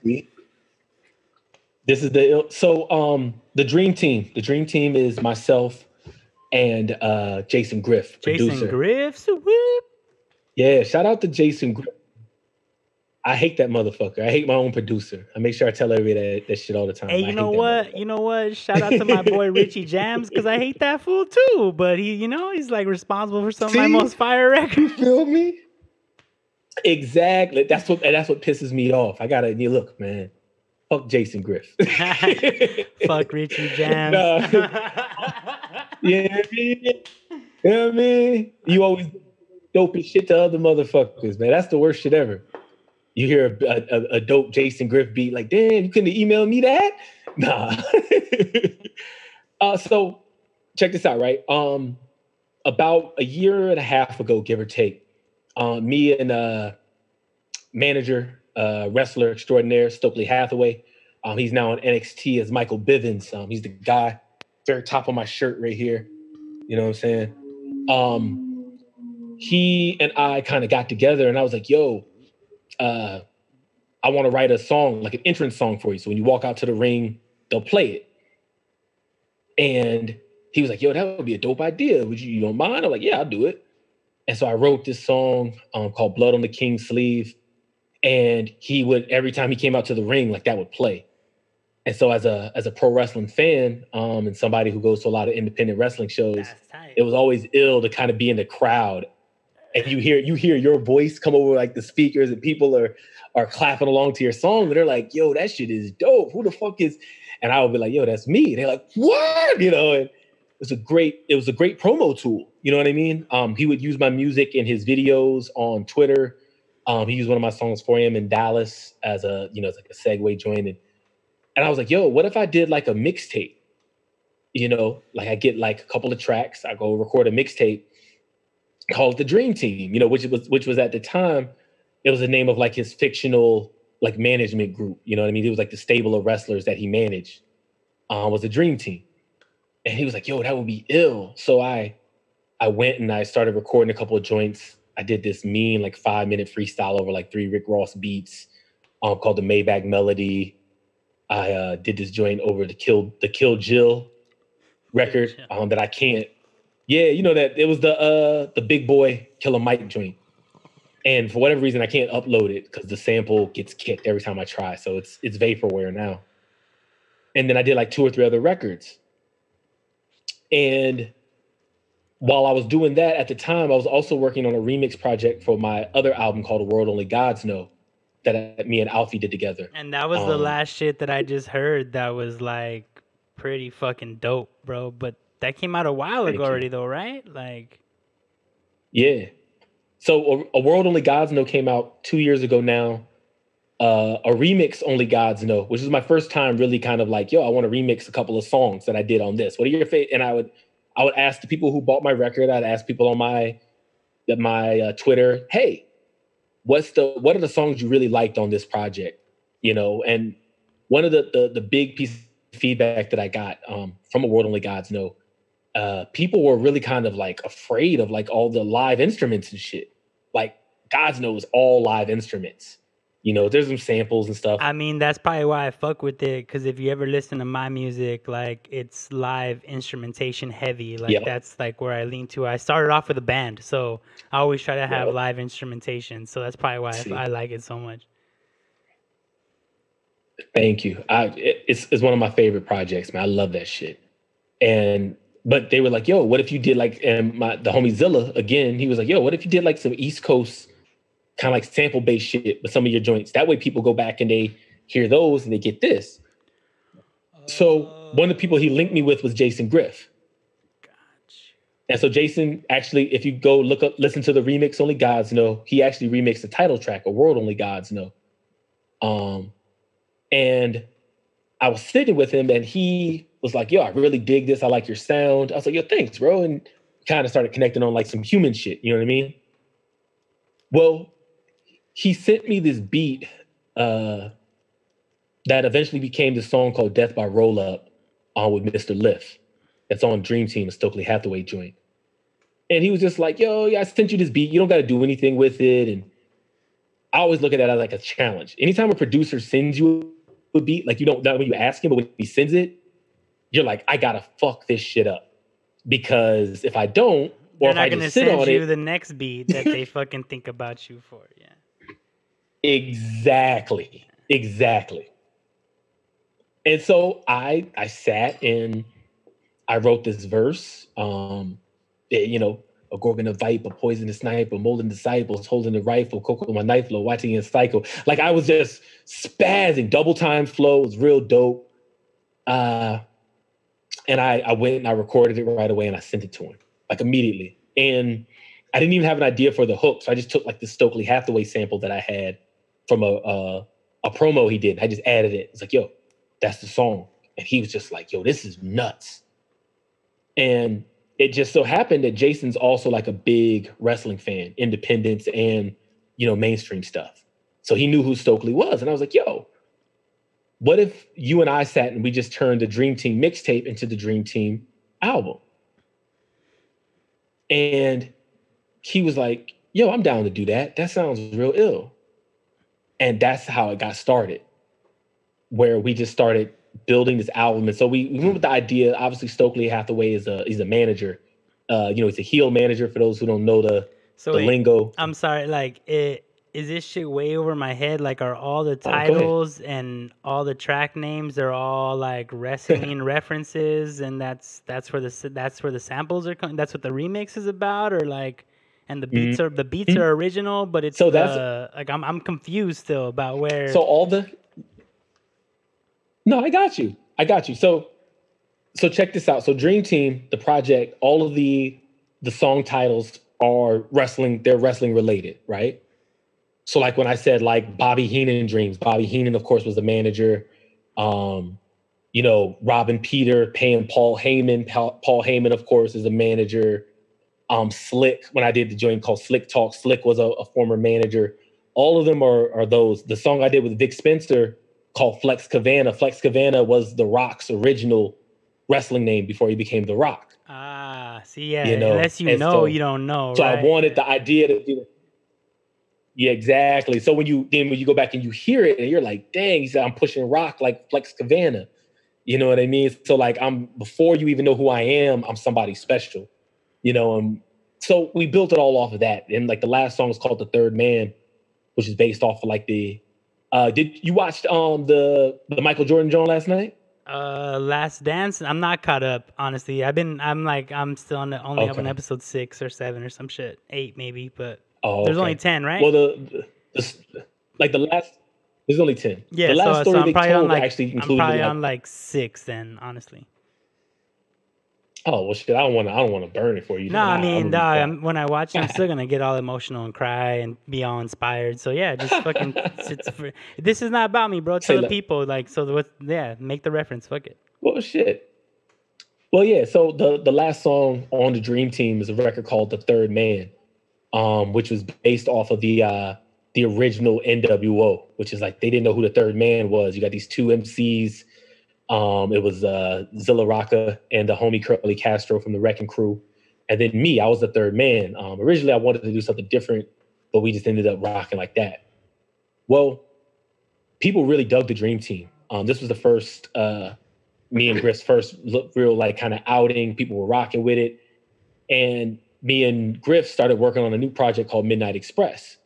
S3: This is the so um the dream team. The dream team is myself and uh Jason Griff,
S2: Jason
S3: producer.
S2: Griff's whoop.
S3: Yeah, shout out to Jason Griff. I hate that motherfucker. I hate my own producer. I make sure I tell everybody that, that shit all the time.
S2: Hey, you know what? You know what? Shout out to my boy *laughs* Richie Jams because I hate that fool too. But he, you know, he's like responsible for some of my most fire records.
S3: You feel me? Exactly. That's what and that's what pisses me off. I gotta you look, man. Fuck Jason Griff. *laughs* *laughs*
S2: Fuck Richie Jams.
S3: Yeah, I mean, you know what I mean? You always dope shit to other motherfuckers, man. That's the worst shit ever. You hear a, a, a dope Jason Griff beat, like, damn, you couldn't email me that? *laughs* Nah. *laughs* uh, so check this out, right? Um, about a year and a half ago, give or take, uh, me and uh, manager, uh, wrestler extraordinaire, Stokely Hathaway, um, he's now on NXT as Michael Bivens. Um, he's the guy very top of my shirt right here. You know what I'm saying? Um, he and I kind of got together, and I was like, "Yo, uh, I want to write a song, like an entrance song for you. So when you walk out to the ring, they'll play it." And he was like, yo, that would be a dope idea. Would you, you don't mind? I'm like, yeah, I'll do it. And so I wrote this song um, called Blood on the King's Sleeve. And he would, every time he came out to the ring, like that would play. And so as a as a pro wrestling fan, um, and somebody who goes to a lot of independent wrestling shows, it was always ill to kind of be in the crowd. And you hear you hear your voice come over like the speakers, and people are are clapping along to your song, and they're like, yo, that shit is dope. Who the fuck is and I would be like, yo, that's me. they're like, what? You know, and it was a great, it was a great promo tool. You know what I mean? Um, he would use my music in his videos on Twitter. Um, he used one of my songs for him in Dallas as a, you know, it's like a segue joint. And, and I was like, yo, what if I did like a mixtape? You know, like I get like a couple of tracks, I go record a mixtape, called the Dream Team, you know, which was which was at the time, it was the name of like his fictional like management group. You know what I mean? It was like the stable of wrestlers that he managed uh, was a dream team. And he was like, yo, that would be ill. So I I went and I started recording a couple of joints. I did this mean like five minute freestyle over like three Rick Ross beats um, called the Maybach Melody. I uh, did this joint over the Kill the Kill Jill record um, that I can't. Yeah, you know that it was the uh the Big Boi Killer Mike joint and for whatever reason, I can't upload it because the sample gets kicked every time I try. So it's it's vaporware now. And then I did like two or three other records. And while I was doing that at the time, I was also working on a remix project for my other album called "A World Only Gods Know," that me and Alfie did together.
S2: And that was um, the last shit that I just heard. That was like pretty fucking dope, bro. But that came out a while ago already, though, right? Like,
S3: yeah, so a, a, world only gods know came out two years ago now. Uh, a remix only gods know, which is my first time really kind of like, yo, I want to remix a couple of songs that I did on this. What are your favorite? And I would, I would ask the people who bought my record. I'd ask people on my, my uh, Twitter, hey, what's the what are the songs you really liked on this project? You know, and one of the the, the big piece feedback that I got um, from a world only gods know uh, people were really kind of like afraid of like all the live instruments and shit. Like God's knows all live instruments. You know, there's some samples and stuff.
S2: I mean, that's probably why I fuck with it. Cause if you ever listen to my music, like it's live instrumentation heavy. Like yep. that's like where I lean to. I started off with a band, so I always try to have yep. live instrumentation. So that's probably why I, I, like it so much.
S3: Thank you. I it, it's it's one of my favorite projects, man. I love that shit. And but they were like, "Yo, what if you did like?" And my the homie Zilla again, he was like, "Yo, what if you did like some East Coast kind of like sample based shit with some of your joints? That way, people go back and they hear those and they get this." So one of the people he linked me with was Jason Griff. And so Jason actually, if you go look up, listen to the remix, only gods know. He actually remixed the title track, "A World Only Gods Know." Um, and I was sitting with him, and he was like, yo, I really dig this. I like your sound. I was like, yo, thanks, bro. And kind of started connecting on like some human shit. You know what I mean? Well, he sent me this beat uh, that eventually became the song called Death by Roll Up on with Mr. Lif. It's on Dream Team, a Stokely Hathaway joint. And he was just like, yo, yeah, I sent you this beat. You don't got to do anything with it. And I always look at that as like a challenge. Anytime a producer sends you a beat, like you don't, when you ask him, but when he sends it, you're like, I gotta fuck this shit up because if I don't,
S2: or They're not gonna send you it, the next beat that they *laughs* fucking think about you for. Yeah.
S3: Exactly. Exactly. And so I I sat and I wrote this verse. Um, it, you know, a gorgon, of vipe, a viper, poisonous sniper, a molding disciples, holding the rifle, cocoa my knife flow, watching it cycle. Like I was just spazzing, double time flow was real dope. Uh, and I, I went and I recorded it right away and I sent it to him like immediately. And I didn't even have an idea for the hook, so I just took like the Stokely Hathaway sample that I had from a a, a promo he did. I just added it. It's like, yo, that's the song, and he was just like, yo, this is nuts. And it just so happened that Jason's also like a big wrestling fan, independence and you know mainstream stuff. So he knew who Stokely was, and I was like, yo, what if you and I sat and we just turned the Dream Team mixtape into the Dream Team album? And he was like, yo, I'm down to do that. That sounds real ill. And that's how it got started, where we just started building this album. And so we, we went with the idea. Obviously, Stokely Hathaway is a he's a manager. Uh, you know, he's a heel manager for those who don't know the
S2: So
S3: the
S2: wait,
S3: lingo.
S2: I'm sorry. Like, it is this shit way over my head? Like, are all the
S3: Oh,
S2: titles and all the track names are all like wrestling *laughs* references, and that's that's where the that's where the samples are coming. That's what the remix is about, or like, and the beats are the beats are original, but it's
S3: Mm-hmm. So that's-
S2: the- like I'm I'm confused still about where.
S3: So all the No, I got you. I got you. So so check this out. So Dream Team, the project, all of the the song titles are wrestling, they're wrestling related, right? So like when I said like Bobby Heenan Dreams, Bobby Heenan, of course, was the manager. Um, you know, Robin Peter paying Paul Heyman. Paul, Paul Heyman, of course, is a manager. Um, Slick, when I did the joint called Slick Talk, Slick was a, a former manager. All of them are, are those. The song I did with Vic Spencer called Flex Kavana. Flex Kavana was The Rock's original wrestling name before he became The Rock.
S2: ah, see, yeah,
S3: you know,
S2: unless you
S3: and
S2: know,
S3: so-
S2: you don't know.
S3: So
S2: right?
S3: I wanted the idea to do Yeah, exactly. So when you then when you go back and you hear it and you're like, dang, he said I'm pushing rock like Flex Kavana. You know what I mean? So like I'm before you even know who I am, I'm somebody special. You know, um so we built it all off of that. And like the last song is called The Third Man, which is based off of like the uh did you watched um the the Michael Jordan joint last night?
S2: Uh, Last Dance. I'm not caught up, honestly. I've been. I'm like. I'm still on the only up on episode six or seven or some shit. Eight maybe, but
S3: Oh
S2: there's
S3: okay.
S2: only ten, right?
S3: Well the, the, the like the last there's only 10.
S2: yeah.
S3: the last
S2: so, so
S3: story
S2: I'm
S3: they told
S2: like.
S3: actually
S2: I'm
S3: included
S2: probably
S3: like,
S2: on like six then, honestly.
S3: Oh well, shit! I don't want to. I don't want to burn it for you.
S2: No, I
S3: Nah,
S2: mean,
S3: I'm
S2: nah, I'm, when I watch it, I'm still *laughs* gonna get all emotional and cry and be all inspired. So yeah, just fucking. *laughs* for, this is not about me, bro. Tell the
S3: that.
S2: people like so. What? Yeah, make the reference. Fuck it.
S3: Well, shit. Well, yeah. So the the last song on the Dream Team is a record called "The Third Man," um, which was based off of the uh, the original NWO, which is like they didn't know who the Third Man was. You got these two MCs. Um, it was uh, Zilla Rocca and the homie Curly Castro from the Wrecking Crew, and then me. I was the third man. Um, originally, I wanted to do something different, but we just ended up rocking like that. Well, people really dug the Dream Team. Um, this was the first uh, me and Griff's first real like kind of outing. People were rocking with it, and me and Griff started working on a new project called Midnight Express.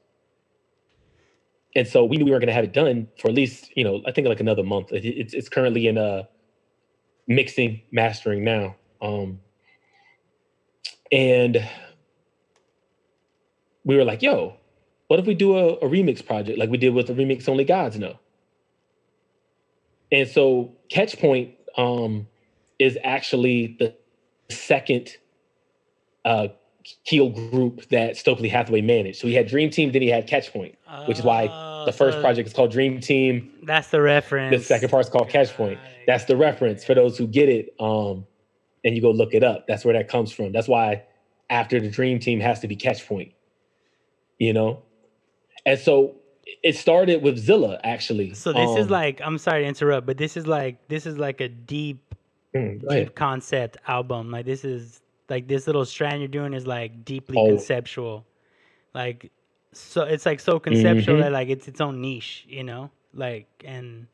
S3: And so we knew we were going to have it done for at least, you know, I think like another month. It- It's it's currently in uh mixing, mastering now. Um, and we were like, yo, what if we do a, a remix project like we did with the remix Only Gods Know? And so Catchpoint um, is actually the second uh, heel group that Stokely Hathaway managed. So he had Dream Team, then he had Catchpoint, which is why
S2: Oh,
S3: the first
S2: so
S3: project is called Dream Team.
S2: That's the reference.
S3: The second part's called Catchpoint. That's the reference for those who get it. Um, and you go look it up. That's where that comes from. That's why after the Dream Team has to be Catchpoint. You know, and so it started with Zilla actually.
S2: So this is
S3: Um,
S2: like I'm sorry to interrupt, but this is like this is like a deep
S3: mm,
S2: deep concept album. Like this is like this little strand you're doing is like deeply
S3: Oh.
S2: conceptual. Like so it's like so conceptual
S3: Mhm.
S2: that like it's its own niche, you know? Like and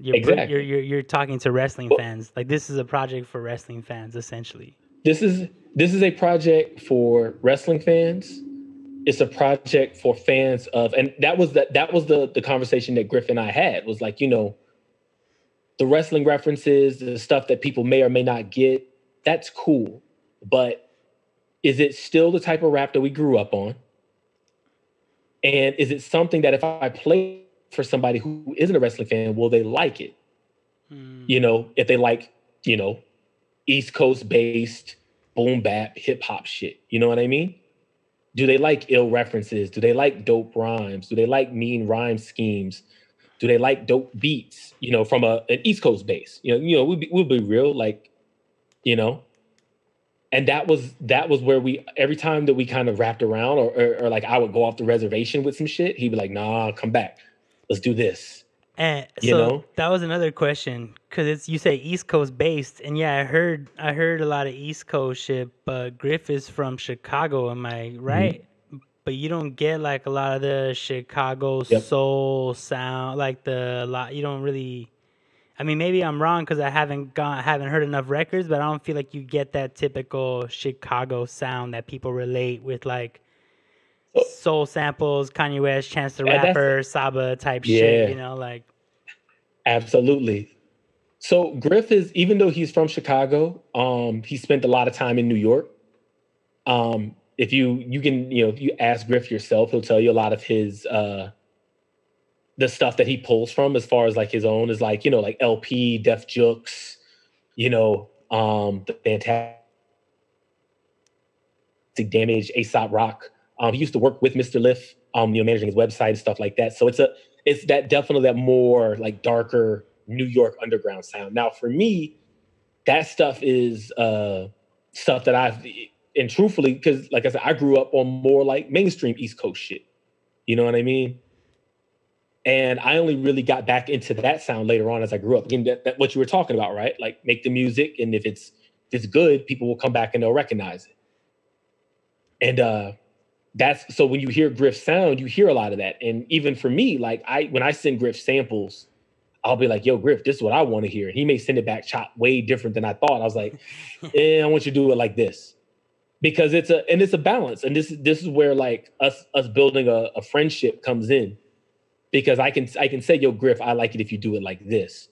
S2: you're
S3: Exactly.
S2: you're, you're you're talking to wrestling
S3: Well-
S2: fans. Like this is a project for wrestling fans essentially.
S3: this is this is a project for wrestling fans. It's a project for fans of, and that was that that was the the conversation that Griff and I had was like, you know, the wrestling references, the stuff that people may or may not get. That's cool, but is it still the type of rap that we grew up on? And is it something that if I play for somebody who isn't a wrestling fan, will they like it?
S2: Mm.
S3: you know, if they like, you know, East Coast based boom bap hip hop shit. You know what I mean? Do they like ill references? Do they like dope rhymes? Do they like mean rhyme schemes? Do they like dope beats? You know, from a an East Coast base. You know, you know, we'll be, we'll be real, like, you know. And that was that was where we every time that we kind of wrapped around, or, or or like I would go off the reservation with some shit, he'd be like, "Nah, come back, let's do this."
S2: And
S3: You
S2: so
S3: know?
S2: that was another question because it's you say East Coast based, and yeah, I heard I heard a lot of East Coast shit. But Griff is from Chicago, am I
S3: Mm-hmm.
S2: right? But you don't get like a lot of the Chicago
S3: Yep.
S2: soul sound, like the lot. You don't really. I mean, maybe I'm wrong because I haven't gone, haven't heard enough records, but I don't feel like you get that typical Chicago sound that people relate with, like soul samples, Kanye West, Chance the
S3: that's-
S2: Rapper, Saba type
S3: Yeah.
S2: shit. You know, like
S3: Absolutely. So Griff is even though he's from Chicago, um, he spent a lot of time in New York. Um, if you you can you know if you ask Griff yourself, he'll tell you a lot of his uh, the stuff that he pulls from as far as like his own is like you know like El-P, Def Jux, you know um, the fantastic damage, Aesop Rock. Um, he used to work with Mr. Lif, um, you know, managing his website and stuff like that. So it's a it's that definitely that more like darker New York underground sound. Now for me, that stuff is uh stuff that I've and truthfully, because like I said, I grew up on more like mainstream East Coast shit. You know what I mean? And I only really got back into that sound later on as I grew up. Again, that, that what you were talking about, right? Like make the music, and if it's if it's good, people will come back and they'll recognize it. And uh that's so when you hear Griff sound, you hear a lot of that. And even for me, like I when I send Griff samples, I'll be like, yo, Griff, this is what I want to hear. And he may send it back chop way different than I thought. I was like, *laughs* eh, I want you to do it like this. Because it's a and it's a balance. And this this is where like us us building a, a friendship comes in. Because I can I can say, yo, Griff, I like it if you do it like this.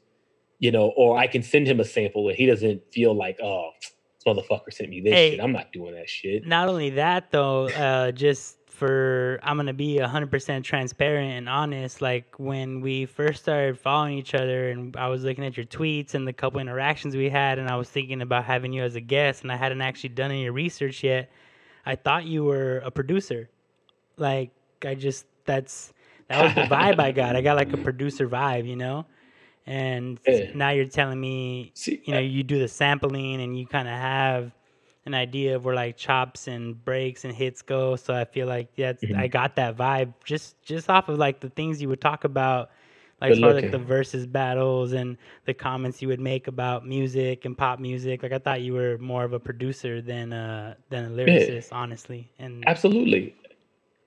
S3: You know, or I can send him a sample and he doesn't feel like, oh, this motherfucker sent me this
S2: Hey.
S3: shit. I'm not doing that shit.
S2: not only that though, uh, just for I'm gonna be hundred percent transparent and honest. Like when we first started following each other, and I was looking at your tweets and the couple interactions we had, and I was thinking about having you as a guest, and I hadn't actually done any research yet. I thought you were a producer. Like I just that's that was the *laughs* vibe I got. I got like a producer vibe, you know. And
S3: Yeah.
S2: now you're telling me
S3: See,
S2: you know you do the sampling and you kind of have an idea of where like chops and breaks and hits go so i feel like yeah
S3: Mm-hmm.
S2: i got that vibe just just off of like the things you would talk about like as far as like the versus battles and the comments you would make about music and pop music like i thought you were more of a producer than uh than a lyricist honestly and
S3: Absolutely.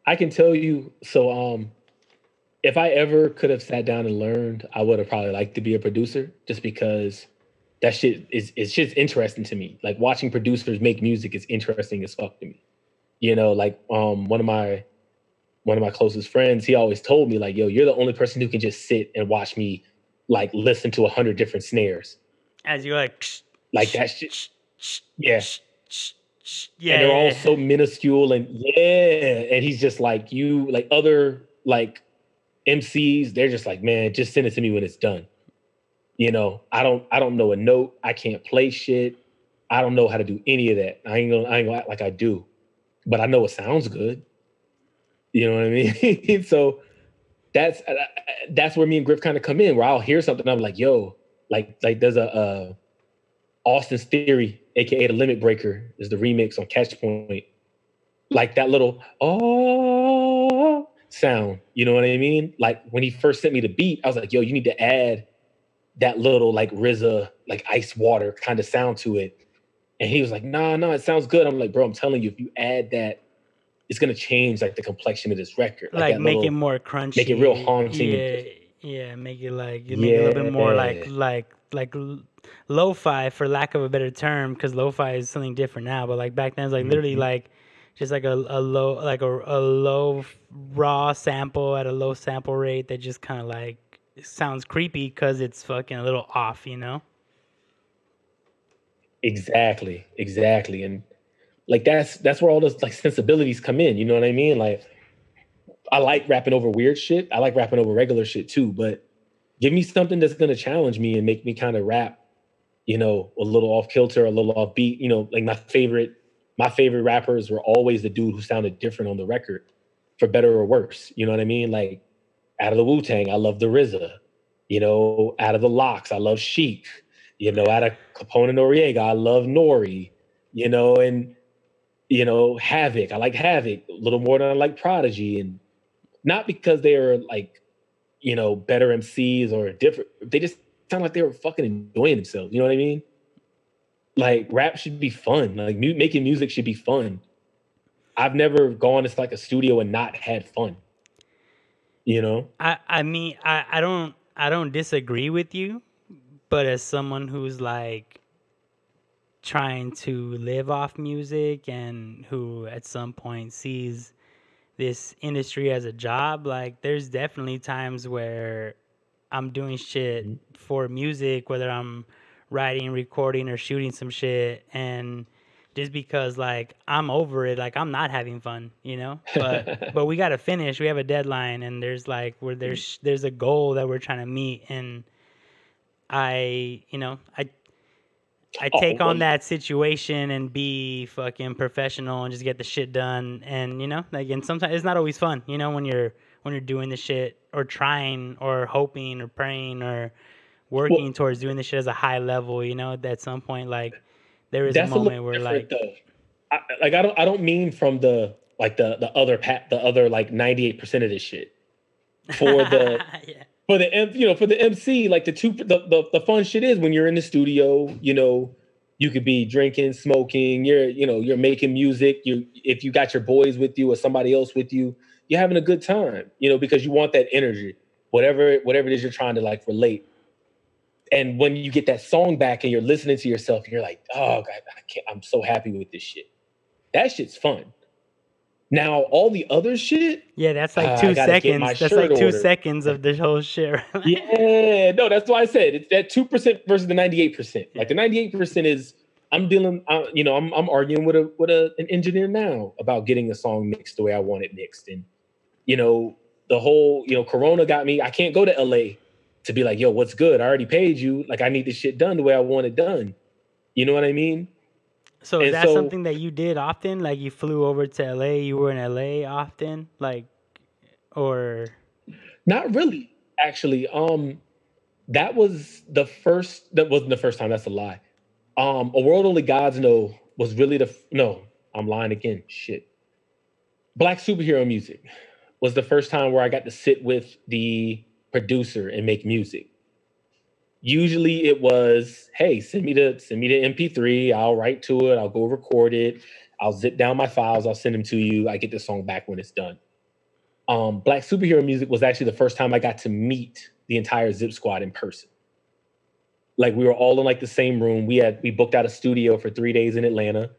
S3: I can tell you so um if I ever could have sat down and learned, I would have probably liked to be a producer just because that shit is it's just interesting to me. Like watching producers make music is interesting as fuck to me. You know, like um one of my one of my closest friends, he always told me like, "Yo, you're the only person who can just sit and watch me like listen to a hundred different snares.
S2: as you're like
S3: Like that shit. Yeah.
S2: yeah
S3: and they're all so minuscule and yeah and he's just like you like other like mcs they're just like man just send it to me when it's done. You know i don't i don't know a note. I can't play shit. I don't know how to do any of that. I ain't gonna i ain't gonna act like i do but i know it sounds good. You know what i mean? *laughs* So that's uh, that's where me and griff kind of come in where i'll hear something i'm like yo like like there's a uh austin's theory aka the limit breaker is the remix on catch point. Like that little oh sound you know what i mean? Like when he first sent me the beat i was like yo you need to add that little like RZA, like ice water kind of sound to it. And he was like nah nah it sounds good. I'm like bro i'm telling you if you add that it's gonna change like the complexion of this record.
S2: Like
S3: that
S2: make it more crunchy.
S3: make it real haunting.
S2: yeah yeah make it like you make it a little bit more like like like lo-fi for lack of a better term because lo-fi is something different now but like back then it's like literally
S3: Mhm.
S2: like just like a, a low like a, a low raw sample at a low sample rate that just kind of like sounds creepy because it's fucking a little off you know
S3: Exactly, exactly. And like that's that's where all those like sensibilities come in, you know what I mean? Like I like rapping over weird shit. I like rapping over regular shit too, but give me something that's gonna challenge me and make me kind of rap, you know, a little off kilter, a little off beat. You know, like my favorite, my favorite rappers were always the dude who sounded different on the record, for better or worse. You know what I mean? Like out of the Wu Tang, I love the RZA. You know, out of the Lox, I love Sheek. You know, out of Capone and Noreaga, I love Nori. You know, and you know, Havoc. I like Havoc a little more than I like Prodigy, and not because they are like, you know, better MCs or different. They just sound like they were fucking enjoying themselves. You know what I mean? Like rap should be fun. Like mu- making music should be fun. I've never gone to like a studio and not had fun. You know?
S2: I I mean I I don't I don't disagree with you, but as someone who's like trying to live off music and who at some point sees this industry as a job, like there's definitely times where I'm doing shit
S3: Mm-hmm.
S2: for music, whether I'm writing, recording, or shooting some shit, and just because like I'm over it, like I'm not having fun, you know. But *laughs* but we gotta finish. We have a deadline, and there's like where there's there's a goal that we're trying to meet, and I you know I I
S3: Oh,
S2: take
S3: well,
S2: on that situation and be fucking professional and just get the shit done. And you know, like, and sometimes it's not always fun. You know, when you're when you're doing the shit or trying or hoping or praying or working towards doing this shit as a high level. You know, at some point, like there is a
S3: That's a
S2: moment where like
S3: though. I, like I don't I don't mean from the like the the other pat the other like 98% of this shit. For *laughs* the
S2: yeah.
S3: for the M, you know for the MC like the two the, the the fun shit is when you're in the studio you know you could be drinking smoking you're you know you're making music you if you got your boys with you or somebody else with you you're having a good time you know because you want that energy whatever whatever it is you're trying to like relate and when you get that song back and you're listening to yourself and you're like oh god I can't, i'm so happy with this shit that shit's fun now all the other shit
S2: Yeah, that's like
S3: Uh,
S2: two
S3: my
S2: seconds. That's like two seconds of the whole shit.
S3: Yeah, no, that's why I said it's that two percent versus the ninety eight percent. Like the ninety eight percent is I'm dealing, uh, you know, I'm I'm arguing with a with a, an engineer now about getting a song mixed the way I want it mixed, and you know, the whole you know, Corona got me. I can't go to LA to be like, yo, what's good? I already paid you. Like I need this shit done the way I want it done. You know what I mean?
S2: So is that
S3: so-
S2: something that you did often? Like you flew over to LA, you were in LA often? Like or
S3: Not really, actually. Um, that was the first. That wasn't the first time. That's a lie. Um, a world only gods know was really the no. I'm lying again. Shit. Black superhero music was the first time where I got to sit with the producer and make music. Usually it was, hey, send me the send me the MP3. I'll write to it. I'll go record it. I'll zip down my files. I'll send them to you. I get the song back when it's done um, Black superhero music was actually the first time I got to meet the entire Zip Squad in person. Like we were all in like the same room. We had we booked out a studio for three days in Atlanta,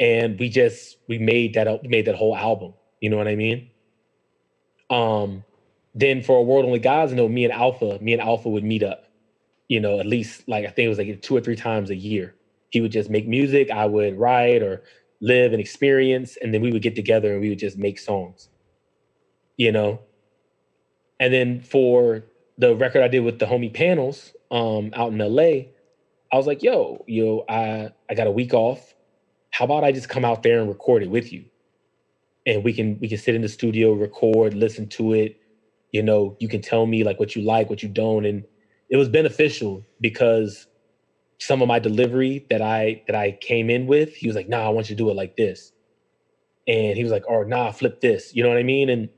S3: and we just we made that made that whole album. You know what I mean? Um, then for a world only gods know, me and Alpha, me and Alpha would meet up. You know, at least like I think it was like two or three times a year. He would just make music. I would write or live and experience, and then we would get together and we would just make songs you know. And then for the record I did with the homie panels um out in LA, I was like, yo, yo, I I got a week off. How about I just come out there and record it with you? And we can we can sit in the studio, record, listen to it. You know, you can tell me like what you like, what you don't. And it was beneficial because some of my delivery that I that I came in with, he was like, nah, I want you to do it like this. And he was like, oh nah, flip this. You know what I mean? And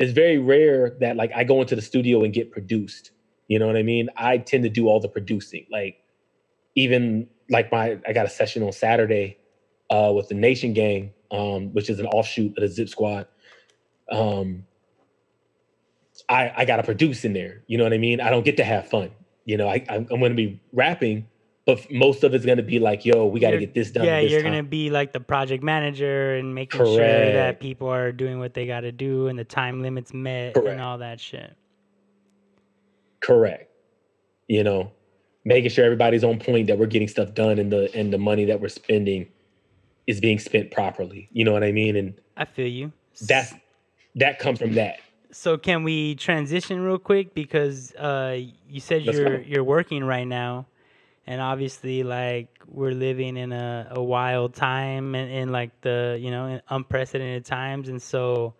S3: it's very rare that like I go into the studio and get produced. You know what I mean? I tend to do all the producing. Like even like my I got a session on Saturday uh with the Nation Gang, um, which is an offshoot of the Zip Squad. Um I I gotta produce in there. You know what I mean? I don't get to have fun. You know, I I'm, I'm gonna be rapping, but most of it's gonna be like, yo, we gotta get this done.
S2: Yeah,
S3: this
S2: you're gonna be like the project manager and making sure that people are doing what they gotta do and the time limits met
S3: Correct.
S2: and all that shit.
S3: Correct. You know, making sure everybody's on point that we're getting stuff done and the and the money that we're spending is being spent properly. You know what I mean? And
S2: I feel you.
S3: that's that comes from that.
S2: So can we transition real quick? Because uh, you said
S3: Let's
S2: you're you're working right now, and obviously like we're living in a, a wild time and in like the you know in unprecedented times, and so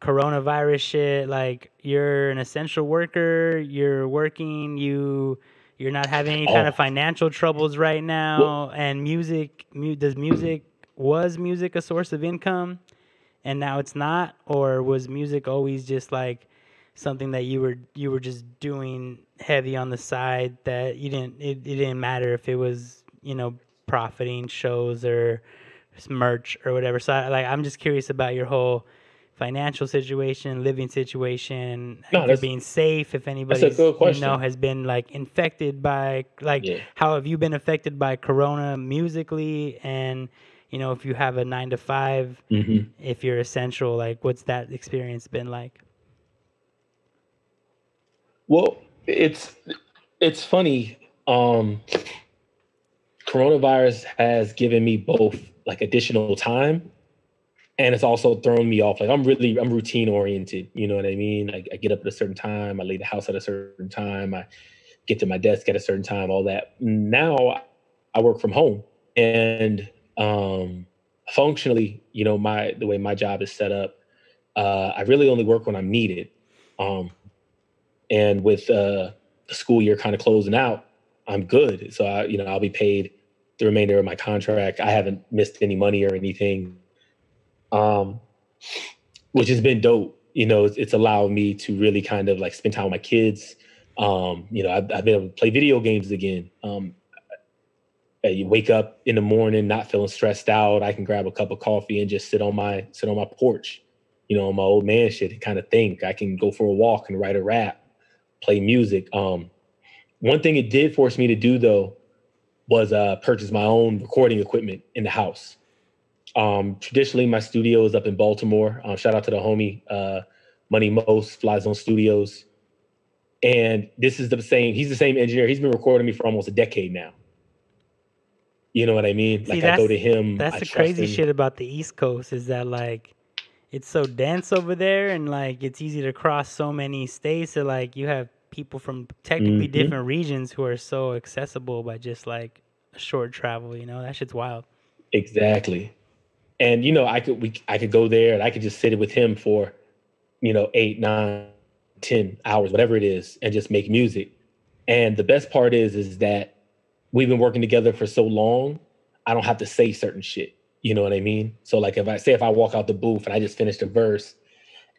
S2: coronavirus shit like you're an essential worker, you're working, you you're not having any kind
S3: Oh.
S2: of financial troubles right now, and music mu- does music was music a source of income? And now it's not or was music always just like something that you were you were just doing heavy on the side that you didn't it, it didn't matter if it was you know profiting shows or merch or whatever. So I, like i'm just curious about your whole financial situation, living situation,
S3: No,
S2: being safe, if anybody you know has been like infected by like
S3: Yeah.
S2: how have you been affected by corona musically? And you know if you have a 9 to 5
S3: Mhm.
S2: if you're essential like what's that experience been like?
S3: Well, it's it's funny. Um, coronavirus has given me both like additional time, and it's also thrown me off. Like I'm really I'm routine oriented. You know what I mean? Like I get up at a certain time, I leave the house at a certain time, I get to my desk at a certain time. All that. Now I work from home, and um, functionally, you know, my the way my job is set up, uh, I really only work when I'm needed. Um, and with uh, the school year kind of closing out, I'm good. So I, you know, I'll be paid the remainder of my contract. I haven't missed any money or anything, um, which has been dope. You know, it's, it's allowed me to really kind of like spend time with my kids. Um, you know, I've, I've been able to play video games again. Um, you wake up in the morning not feeling stressed out. I can grab a cup of coffee and just sit on my sit on my porch, you know, my old man shit and kind of think. I can go for a walk and write a rap, play music. Um, one thing it did force me to do though was uh, purchase my own recording equipment in the house. Um, traditionally, my studio is up in Baltimore. Um, shout out to the homie uh, Money Most Fly Zone Studios. And this is the same. He's the same engineer. He's been recording me for almost a decade now. You know what I mean?
S2: See,
S3: like I go to him.
S2: That's
S3: I
S2: the crazy
S3: him.
S2: shit about the East Coast is that like it's so dense over there and like it's easy to cross so many states that like you have people from technically
S3: Mhm.
S2: different regions who are so accessible by just like a short travel, you know? That shit's wild.
S3: Exactly. And you know, I could we I could go there and I could just sit with him for, you know, eight, nine, ten hours, whatever it is, and just make music. And the best part is is that we've been working together for so long, I don't have to say certain shit. You know what I mean? So like if I say if I walk out the booth and I just finished a verse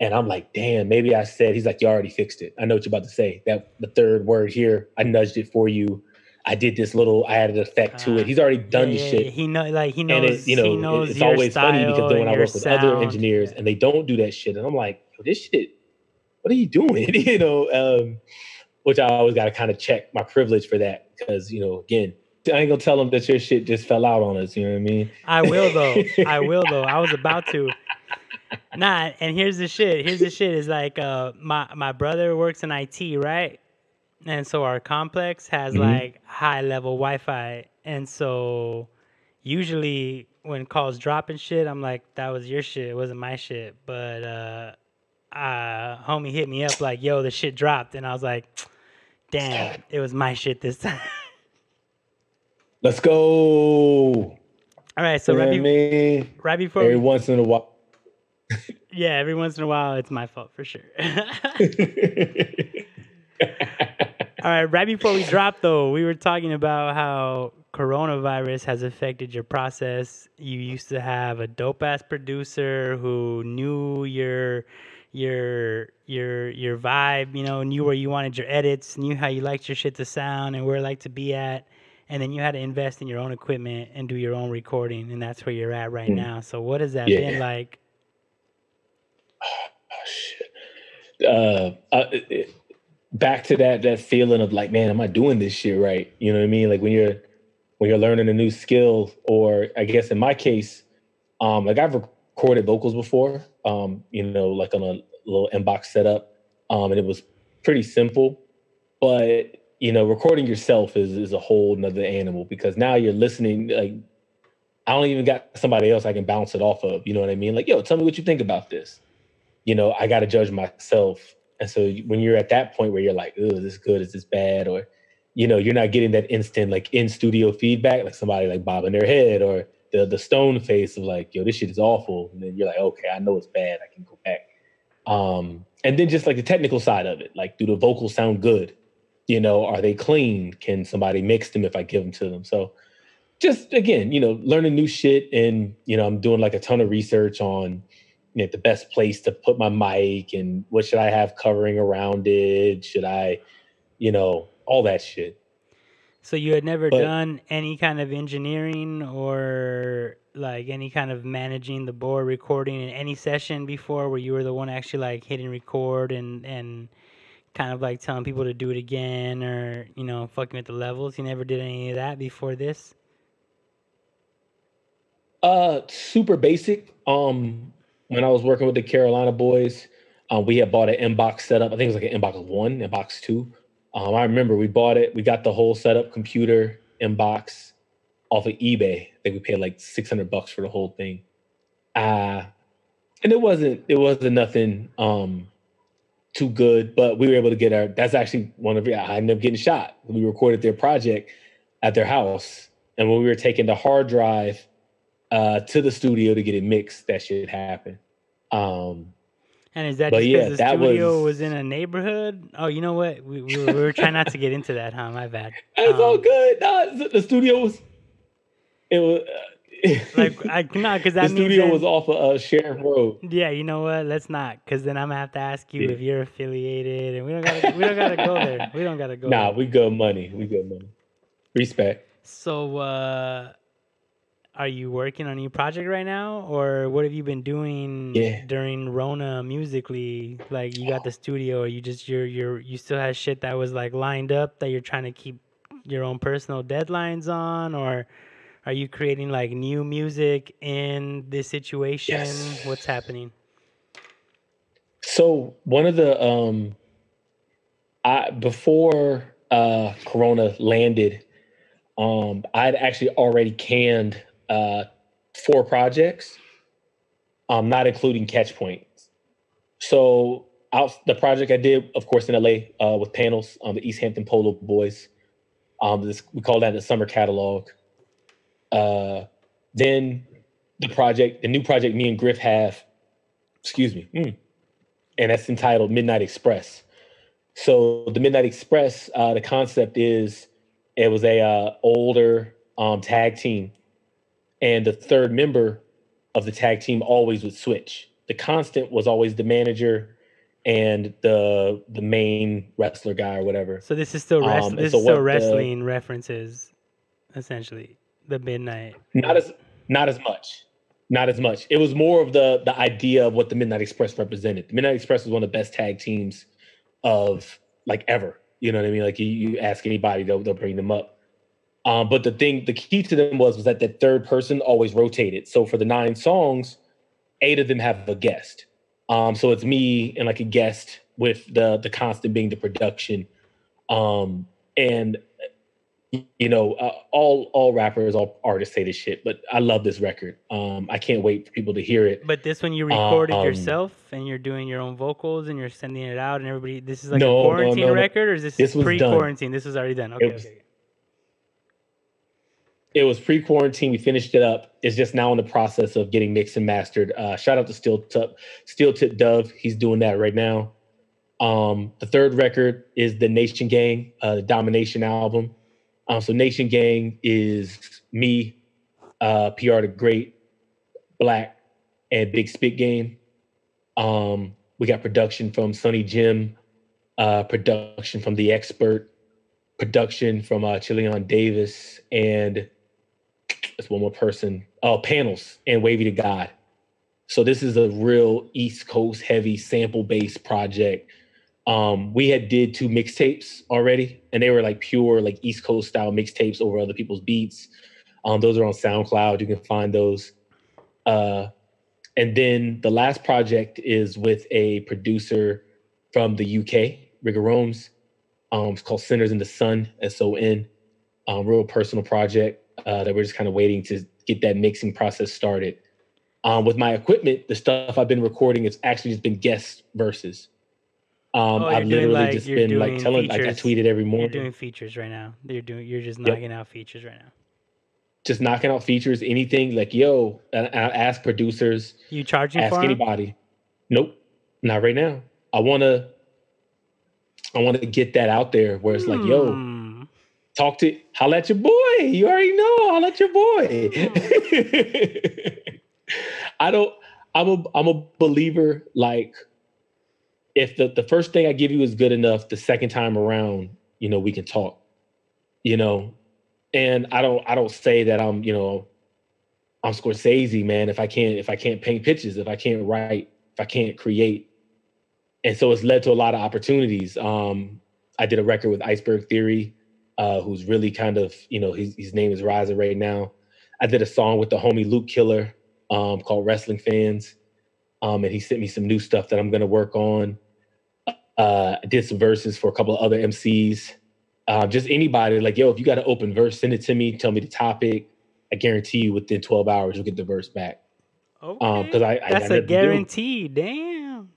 S3: and I'm like, damn, maybe I said he's like, you already fixed it. I know what you're about to say. That the third word here, I nudged it for you. I did this little, I added an effect to
S2: Ah,
S3: it. He's already done
S2: Yeah,
S3: the
S2: yeah,
S3: shit
S2: yeah. He know like he
S3: and
S2: knows
S3: it, you know,
S2: he
S3: it- it's always funny because then when I work with other
S2: sound.
S3: engineers and they don't do that shit, and I'm like, this shit, what are you doing? *laughs* you know, um, which I always got to kind of check my privilege for that because you know, again, I ain't gonna tell them that your shit just fell out on us. You know what I mean?
S2: I will though. I *laughs* will though. I was about to. Nah, and here's the shit. Here's the shit is like uh my my brother works in IT, right? And so our complex has
S3: Mhm.
S2: like high level Wi-Fi. And so usually when calls drop and shit, I'm like, that was your shit, it wasn't my shit. But uh uh homie hit me up like, yo, the shit dropped. And I was like, damn, it was my shit this *laughs* time.
S3: Let's go.
S2: All right, so right, be- right before
S3: Every
S2: we
S3: once in a while. *laughs*
S2: Yeah, every once in a while, it's my fault for sure. *laughs* All right, right before we drop, though, we were talking about how coronavirus has affected your process. You used to have a dope ass producer who knew your your your your vibe, you know, knew where you wanted your edits, knew how you liked your shit to sound and where it liked to be at. And then you had to invest in your own equipment and do your own recording, and that's where you're at right
S3: Mm.
S2: now. So, what has that
S3: Yeah.
S2: been like? *sighs*
S3: oh, shit. Uh, it- it- back to that that feeling of like, man, am I doing this shit right? You know what I mean? Like when you're when you're learning a new skill, or I guess in my case, um, like I've recorded vocals before, um, you know, like on a little Mbox setup, um, and it was pretty simple. But you know, recording yourself is is a whole nother animal because now you're listening. Like, I don't even got somebody else I can bounce it off of. You know what I mean? Like, yo, tell me what you think about this you know, I got to judge myself. And so when you're at that point where you're like, oh, is this good? Is this bad? Or, you know, you're not getting that instant like in studio feedback, like somebody like bobbing their head or the the stone face of like, yo, this shit is awful. And then you're like, okay, I know it's bad. I can go back. Um, and then just like the technical side of it, like, do the vocals sound good? You know, are they clean? Can somebody mix them if I give them to them? So just again, you know, learning new shit and you know, I'm doing like a ton of research on you know, the best place to put my mic and what should I have covering around it? Should I, you know, all that shit.
S2: So you had never
S3: But-
S2: done any kind of engineering or like any kind of managing the board recording in any session before where you were the one actually like hitting record and and kind of like telling people to do it again or you know fucking with the levels you never did any of that before this
S3: Uh, super basic. Um, when I was working with the Carolina boys, um, we had bought an Mbox setup. I think it was like an Mbox one, Mbox two. Um, I remember we bought it. We got the whole setup, computer, Mbox, off of eBay. I think we paid like six hundred bucks for the whole thing. Uh and it wasn't it wasn't nothing um too good, but we were able to get our. That's actually one of. I ended up getting shot. When we recorded their project at their house, and when we were taking the hard drive uh, to the studio to get it mixed, that shit happened. Um,
S2: and is that
S3: But
S2: just
S3: yeah,
S2: because the
S3: that
S2: studio
S3: was-
S2: was... in a neighborhood? Oh, you know what? We, we, were, we were trying not to get into that, huh? My bad. *laughs*
S3: it's all
S2: Um,
S3: good. No, the- the studio was. It was. *laughs*
S2: Like, I no, because
S3: the
S2: that
S3: studio
S2: then-
S3: was off of uh, Sheriff Road.
S2: Yeah, you know what? Let's not, because then I'm gonna have to ask you
S3: Yeah.
S2: if you're affiliated, and we don't gotta, we don't gotta go there. We don't gotta go.
S3: Nah,
S2: there.
S3: we good money. We good money. Respect.
S2: So, uh, are you working on a new project right now, or what have you been doing
S3: Yeah.
S2: during Rona musically? Like, you got the studio, or you just you're you're you still have shit that was like lined up that you're trying to keep your own personal deadlines on, or are you creating like new music in this situation?
S3: Yes.
S2: What's happening?
S3: So one of the um I before uh Corona landed, um I'd actually already canned uh four projects, um, not including Catchpoints. So out the project I did, of course, in LA uh with panels on the East Hampton Polo Boys. Um this we call that the summer catalog. Uh then the project, the new project me and Griff have, excuse me, mm, and that's entitled Midnight Express. So the Midnight Express, uh, the concept is it was a uh, older um, tag team, and the third member of the tag team always would switch. The constant was always the manager and the the main wrestler guy or whatever.
S2: So this is still
S3: Um,
S2: wrestling.
S3: and
S2: this
S3: so
S2: is still
S3: what the-
S2: wrestling references, essentially. The midnight.
S3: Not as not as much. Not as much. It was more of the the idea of what the Midnight Express represented. The Midnight Express was one of the best tag teams of like ever. You know what I mean? Like you, you ask anybody, they'll they'll bring them up. Um, but the thing, the key to them was was that that third person always rotated. So for the nine songs, eight of them have a guest. Um, so it's me and like a guest with the the constant being the production. Um, and you know, uh, all all rappers, all artists say this shit, but I love this record. Um, I can't wait for people to hear it.
S2: But this one you recorded
S3: Um,
S2: yourself and you're doing your own vocals and you're sending it out and everybody. This is like
S3: No,
S2: a quarantine
S3: no, no.
S2: record or is this,
S3: This
S2: pre-quarantine? This was already done. Okay.
S3: was-
S2: okay.
S3: It was pre-quarantine. We finished it up. It's just now in the process of getting mixed and mastered. Uh, shout out to Steel Tip, Steel Tip Dove. He's doing that right now. Um, the third record is the Nation Gang, uh, the Domination album. Um, so Nation Gang is me, uh, PR the Great, Black, and Big Spit Game. Um, we got production from Sonny Jim, uh, production from The Expert, production from uh, Chileon Davis, and there's one more person. Oh, panels and Wavy to God. So this is a real East Coast heavy sample based project. Um, we had did two mixtapes already, and they were like pure like East Coast style mixtapes over other people's beats. Um, those are on SoundCloud. You can find those. Uh, and then the last project is with a producer from the UK, Rigor Rome's. Um, it's called Sinners in the Son, S O N. Um, real personal project uh, that we're just kind of waiting to get that mixing process started. Um, with my equipment, the stuff I've been recording, it's actually just been guest verses. Um,
S2: Oh,
S3: I've
S2: you're
S3: literally
S2: like-
S3: just been like telling, like I
S2: features.
S3: tweeted every
S2: You're
S3: morning,
S2: doing features right now. You're doing. You're just
S3: Yep.
S2: knocking out features right now.
S3: just knocking out features, anything like yo. And I ask producers,
S2: You charging
S3: ask anybody. Nope, not right now. I wanna, I want to get that out there where it's like, yo,
S2: Hmm.
S3: Talk to holla at your boy. You already know, holla at your boy. *laughs* I don't I'm a I'm a believer like if the, the first thing I give you is good enough, the second time around, you know, we can talk. You know, and I don't I don't say that I'm, you know, I'm Scorcese, man. If I can't, if I can't paint pictures, if I can't write, if I can't create, and so it's led to a lot of opportunities. Um, I did a record with Iceberg Theory, uh, who's really kind of, you know, his, his name is rising right now. I did a song with the homie Luke Killer um, called Wrestling Fans, um, and he sent me some new stuff that I'm gonna work on. Uh, I did some verses for a couple of other MCs. Uh, just anybody like, yo, if you got an open verse, send it to me. Tell me the topic. I guarantee you, within 12 hours, you'll get the verse back.
S2: Okay.
S3: Um, because I, I
S2: That's
S3: got
S2: a
S3: to
S2: guarantee. Damn.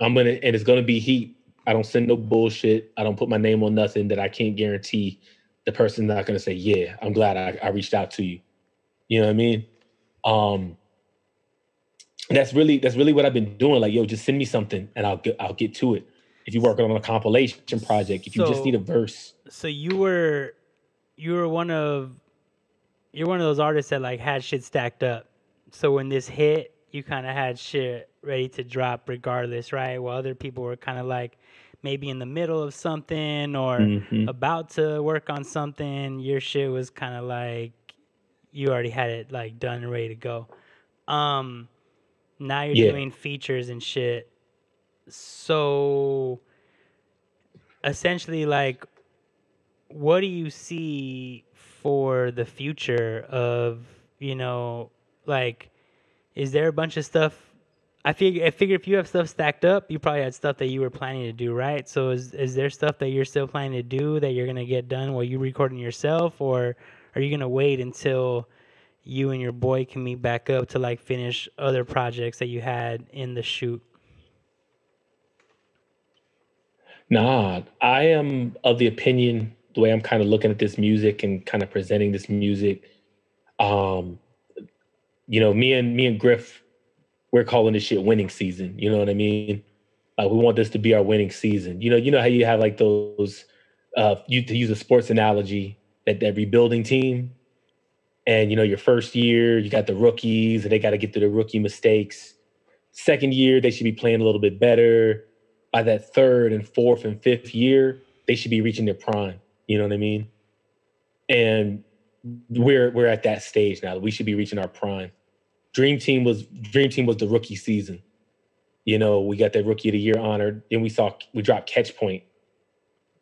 S3: I'm gonna, and it's gonna be heat. I don't send no bullshit. I don't put my name on nothing that I can't guarantee. The person's not gonna say, "Yeah, I'm glad I, I reached out to you." You know what I mean? Um, that's really that's really what I've been doing. Like, yo, just send me something, and I'll get I'll get to it. If you're working on a compilation project, if you just need a verse,
S2: So you were, you were one of, you're one of those artists that like had shit stacked up. So when this hit, you kind of had shit ready to drop regardless, right? While other people were kind of like maybe in the middle of something or
S3: Mhm.
S2: about to work on something, your shit was kind of like you already had it like done and ready to go. Um, now you're
S3: Yeah.
S2: doing features and shit. So essentially, like, what do you see for the future of you know, like, is there a bunch of stuff? I figure I figure if you have stuff stacked up, you probably had stuff that you were planning to do, right? So is is there stuff that you're still planning to do that you're gonna get done while you're recording yourself, or are you gonna wait until you and your boy can meet back up to like finish other projects that you had in the shoot?
S3: Nah, I am of the opinion the way I'm kind of looking at this music and kind of presenting this music. Um, you know, me and me and Griff, we're calling this shit winning season. You know what I mean? We want this to be our winning season. You know, you know how you have like those, uh, you to use a sports analogy, that that rebuilding team, and you know your first year you got the rookies and they got to get through the rookie mistakes. Second year they should be playing a little bit better by that third and fourth and fifth year, they should be reaching their prime. You know what I mean? And we're we're at that stage now. We should be reaching our prime. Dream Team was Dream Team was the rookie season. You know, we got that rookie of the year honored. Then we saw we dropped Catchpoint.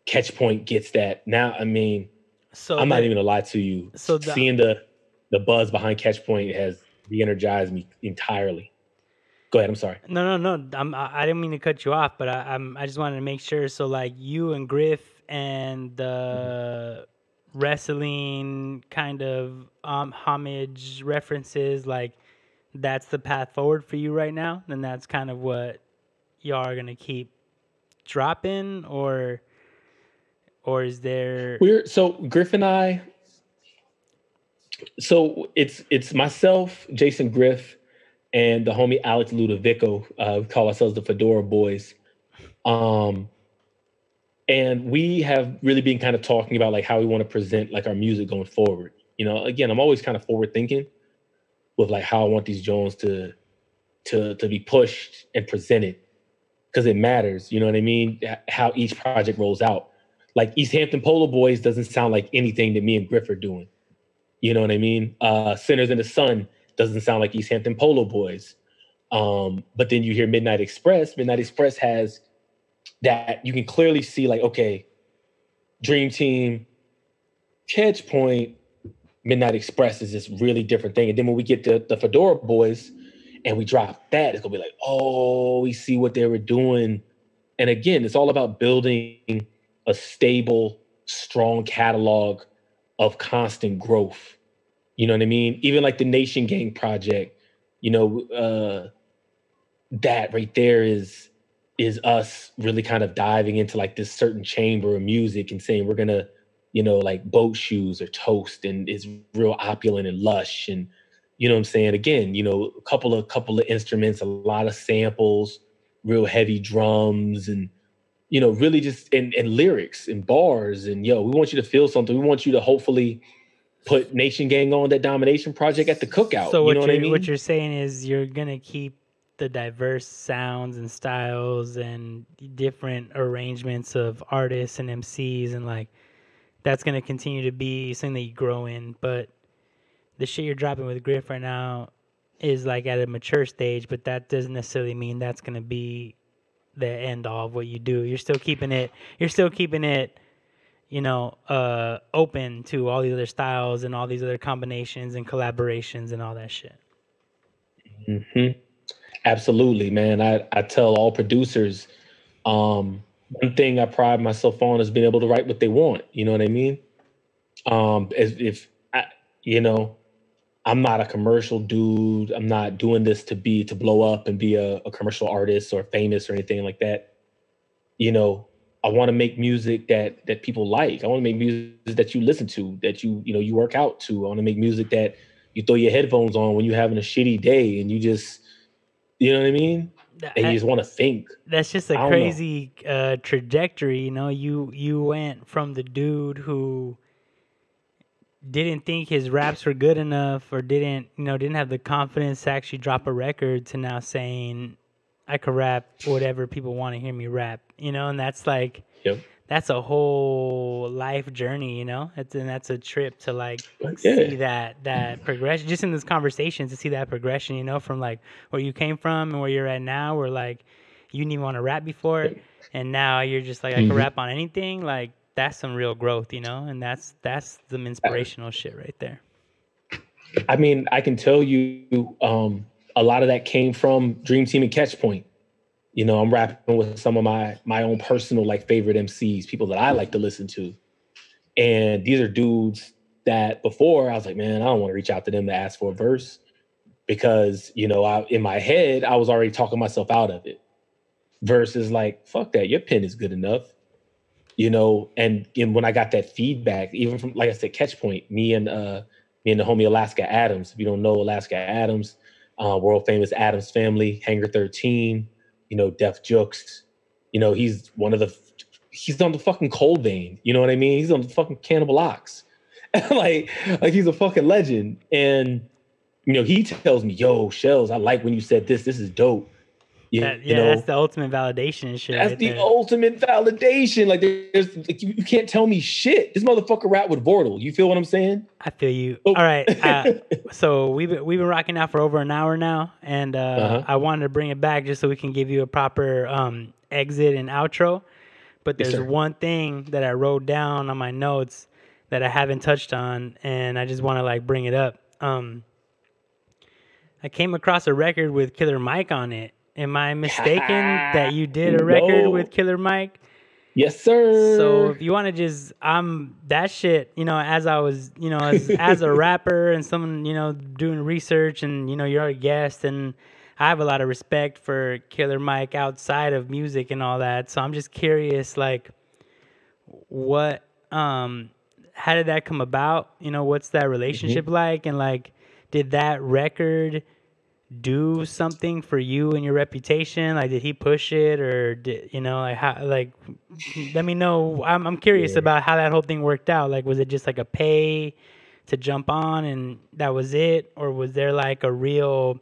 S3: Catch Point gets that. Now, I mean,
S2: So
S3: I'm not even gonna lie to you.
S2: so the-
S3: seeing the the buzz behind Catchpoint has re-energized me entirely. Go ahead. I'm sorry.
S2: No, no, no. I'm, I I didn't mean to cut you off, but I, I'm. I just wanted to make sure. So, like, you and Griff and the wrestling kind of um, homage references, like, that's the path forward for you right now. And that's kind of what y'all are gonna keep dropping, or, or is there?
S3: We're so Griff and I. So it's it's myself, Jason Griff, and the homie Alex Ludovico. Uh, we call ourselves the Fedora Boys. Um, and we have really been kind of talking about like how we want to present like our music going forward. You know, again, I'm always kind of forward thinking with like how I want these Jones to to to be pushed and presented because it matters. You know what I mean? How each project rolls out. Like East Hampton Polo Boys doesn't sound like anything that me and Griff are doing. You know what I mean? Uh, Sinners in the Son doesn't sound like East Hampton Polo Boys. Um, but then you hear Midnight Express. Midnight Express has that you can clearly see, like, okay, Dream Team, Catchpoint, Midnight Express is this really different thing. And then when we get to the Fedora Boys and we drop that, it's gonna be like, oh, we see what they were doing. And again, it's all about building a stable, strong catalog of constant growth. You know what I mean? Even like the Nation Gang project, you know, uh, that right there is is us really kind of diving into like this certain chamber of music and saying we're gonna, you know, like boat shoes or toast and it's real opulent and lush and you know what I'm saying? Again, you know, a couple of couple of instruments, a lot of samples, real heavy drums and you know, really just and, and lyrics and bars and yo, we want you to feel something. We want you to hopefully put Nation Gang on that domination project at the cookout.
S2: So
S3: you
S2: what
S3: know
S2: you're
S3: what I mean?
S2: what you're saying is you're gonna keep the diverse sounds and styles and different arrangements of artists and MCs and like that's gonna continue to be something that you grow in, but the shit you're dropping with Griff right now is like at a mature stage, but that doesn't necessarily mean that's gonna be the end all of what you do. You're still keeping it. You're still keeping it. You know, uh, open to all these other styles and all these other combinations and collaborations and all that shit.
S3: hmm Absolutely, man. I, I tell all producers, um, one thing I pride myself on is being able to write what they want. You know what I mean? Um, as if I, you know, I'm not a commercial dude. I'm not doing this to be to blow up and be a, a commercial artist or famous or anything like that. You know, I want to make music that that people like. I want to make music that you listen to, that you you know you work out to. I want to make music that you throw your headphones on when you're having a shitty day and you just, you know what I mean? And you just want to think.
S2: That's just a crazy uh, trajectory. You know, you you went from the dude who didn't think his raps were good enough or didn't you know didn't have the confidence to actually drop a record to now saying I could rap whatever people want to hear me rap. You know, and that's like
S3: Yep.
S2: That's a whole life journey. You know, it's and that's a trip to like
S3: Yeah.
S2: see that that progression just in this conversation to see that progression. You know, from like where you came from and where you're at now, where like you didn't even want to rap before, and now you're just like I can
S3: Mhm.
S2: rap on anything. Like that's some real growth, you know, and that's that's some inspirational shit right there.
S3: I mean, I can tell you um, a lot of that came from Dream Team and Catchpoint. You know, I'm rapping with some of my my own personal like favorite MCs, people that I like to listen to. And these are dudes that before I was like, man, I don't want to reach out to them to ask for a verse because, you know, I in my head, I was already talking myself out of it. Versus like, fuck that, your pen is good enough. You know, and, and when I got that feedback, even from like I said, Catchpoint, me and uh me and the homie Alaska Adams. If you don't know Alaska Adams, uh, world famous Atoms Family, Hangar 13, you know, Def Jux. You know, he's one of the he's on the fucking Cold Vein. You know what I mean? He's on the fucking Cannibal Ox. *laughs* like, like he's a fucking legend. And you know, he tells me, yo, Shells, I like when you said this. This is dope. You,
S2: That-
S3: you
S2: yeah,
S3: know,
S2: that's the ultimate validation and shit.
S3: that's
S2: right
S3: the
S2: there.
S3: ultimate validation. Like there's like you, you can't tell me shit. This motherfucker rap with Vordul. You feel what I'm saying?
S2: I feel you.
S3: Oh.
S2: All right. Uh, *laughs* so we've been, we've been rocking out for over an hour now, and uh,
S3: Uh-huh.
S2: I wanted to bring it back just so we can give you a proper um, exit and outro. But there's
S3: sir.
S2: one thing that I wrote down on my notes that I haven't touched on, and I just want to like bring it up. Um, I came across a record with Killer Mike on it. Am I mistaken *laughs* that you did a record
S3: No.
S2: with Killer Mike?
S3: yes, sir.
S2: So if you want to just, I'm that shit. You know, as I was, you know, as as a *laughs* rapper and someone, you know, doing research, and you know, you're a guest, and I have a lot of respect for Killer Mike outside of music and all that. So I'm just curious, like, what, um, how did that come about? You know, what's that relationship like, and like, did that record? Do something for you and your reputation? Like, did he push it, or did you know, like how, like, let me know. I'm I'm curious
S3: Yeah.
S2: about how that whole thing worked out. Like, was it just like a pay to jump on and that was it, or was there like a real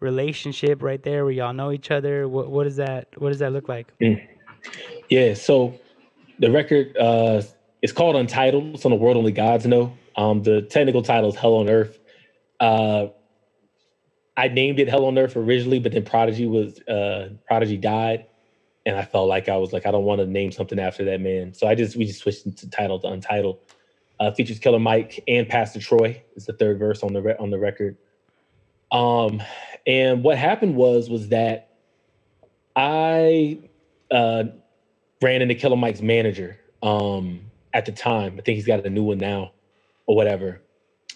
S2: relationship right there where y'all know each other? What what does that what does that look like?
S3: Yeah, so the record uh is called Untitled. It's on the World Only Gods Know. Um, the technical title is Hell on Earth. Uh, I named it Hell on Earth originally, but then Prodigy was uh Prodigy died, and I felt like I was like I don't want to name something after that man. So I just we just switched into title to Untitled. Uh, features Killer Mike and Pastor Troy is the third verse on the re- on the record. Um, and what happened was was that I uh ran into Killer Mike's manager um, at the time. I think he's got a new one now or whatever.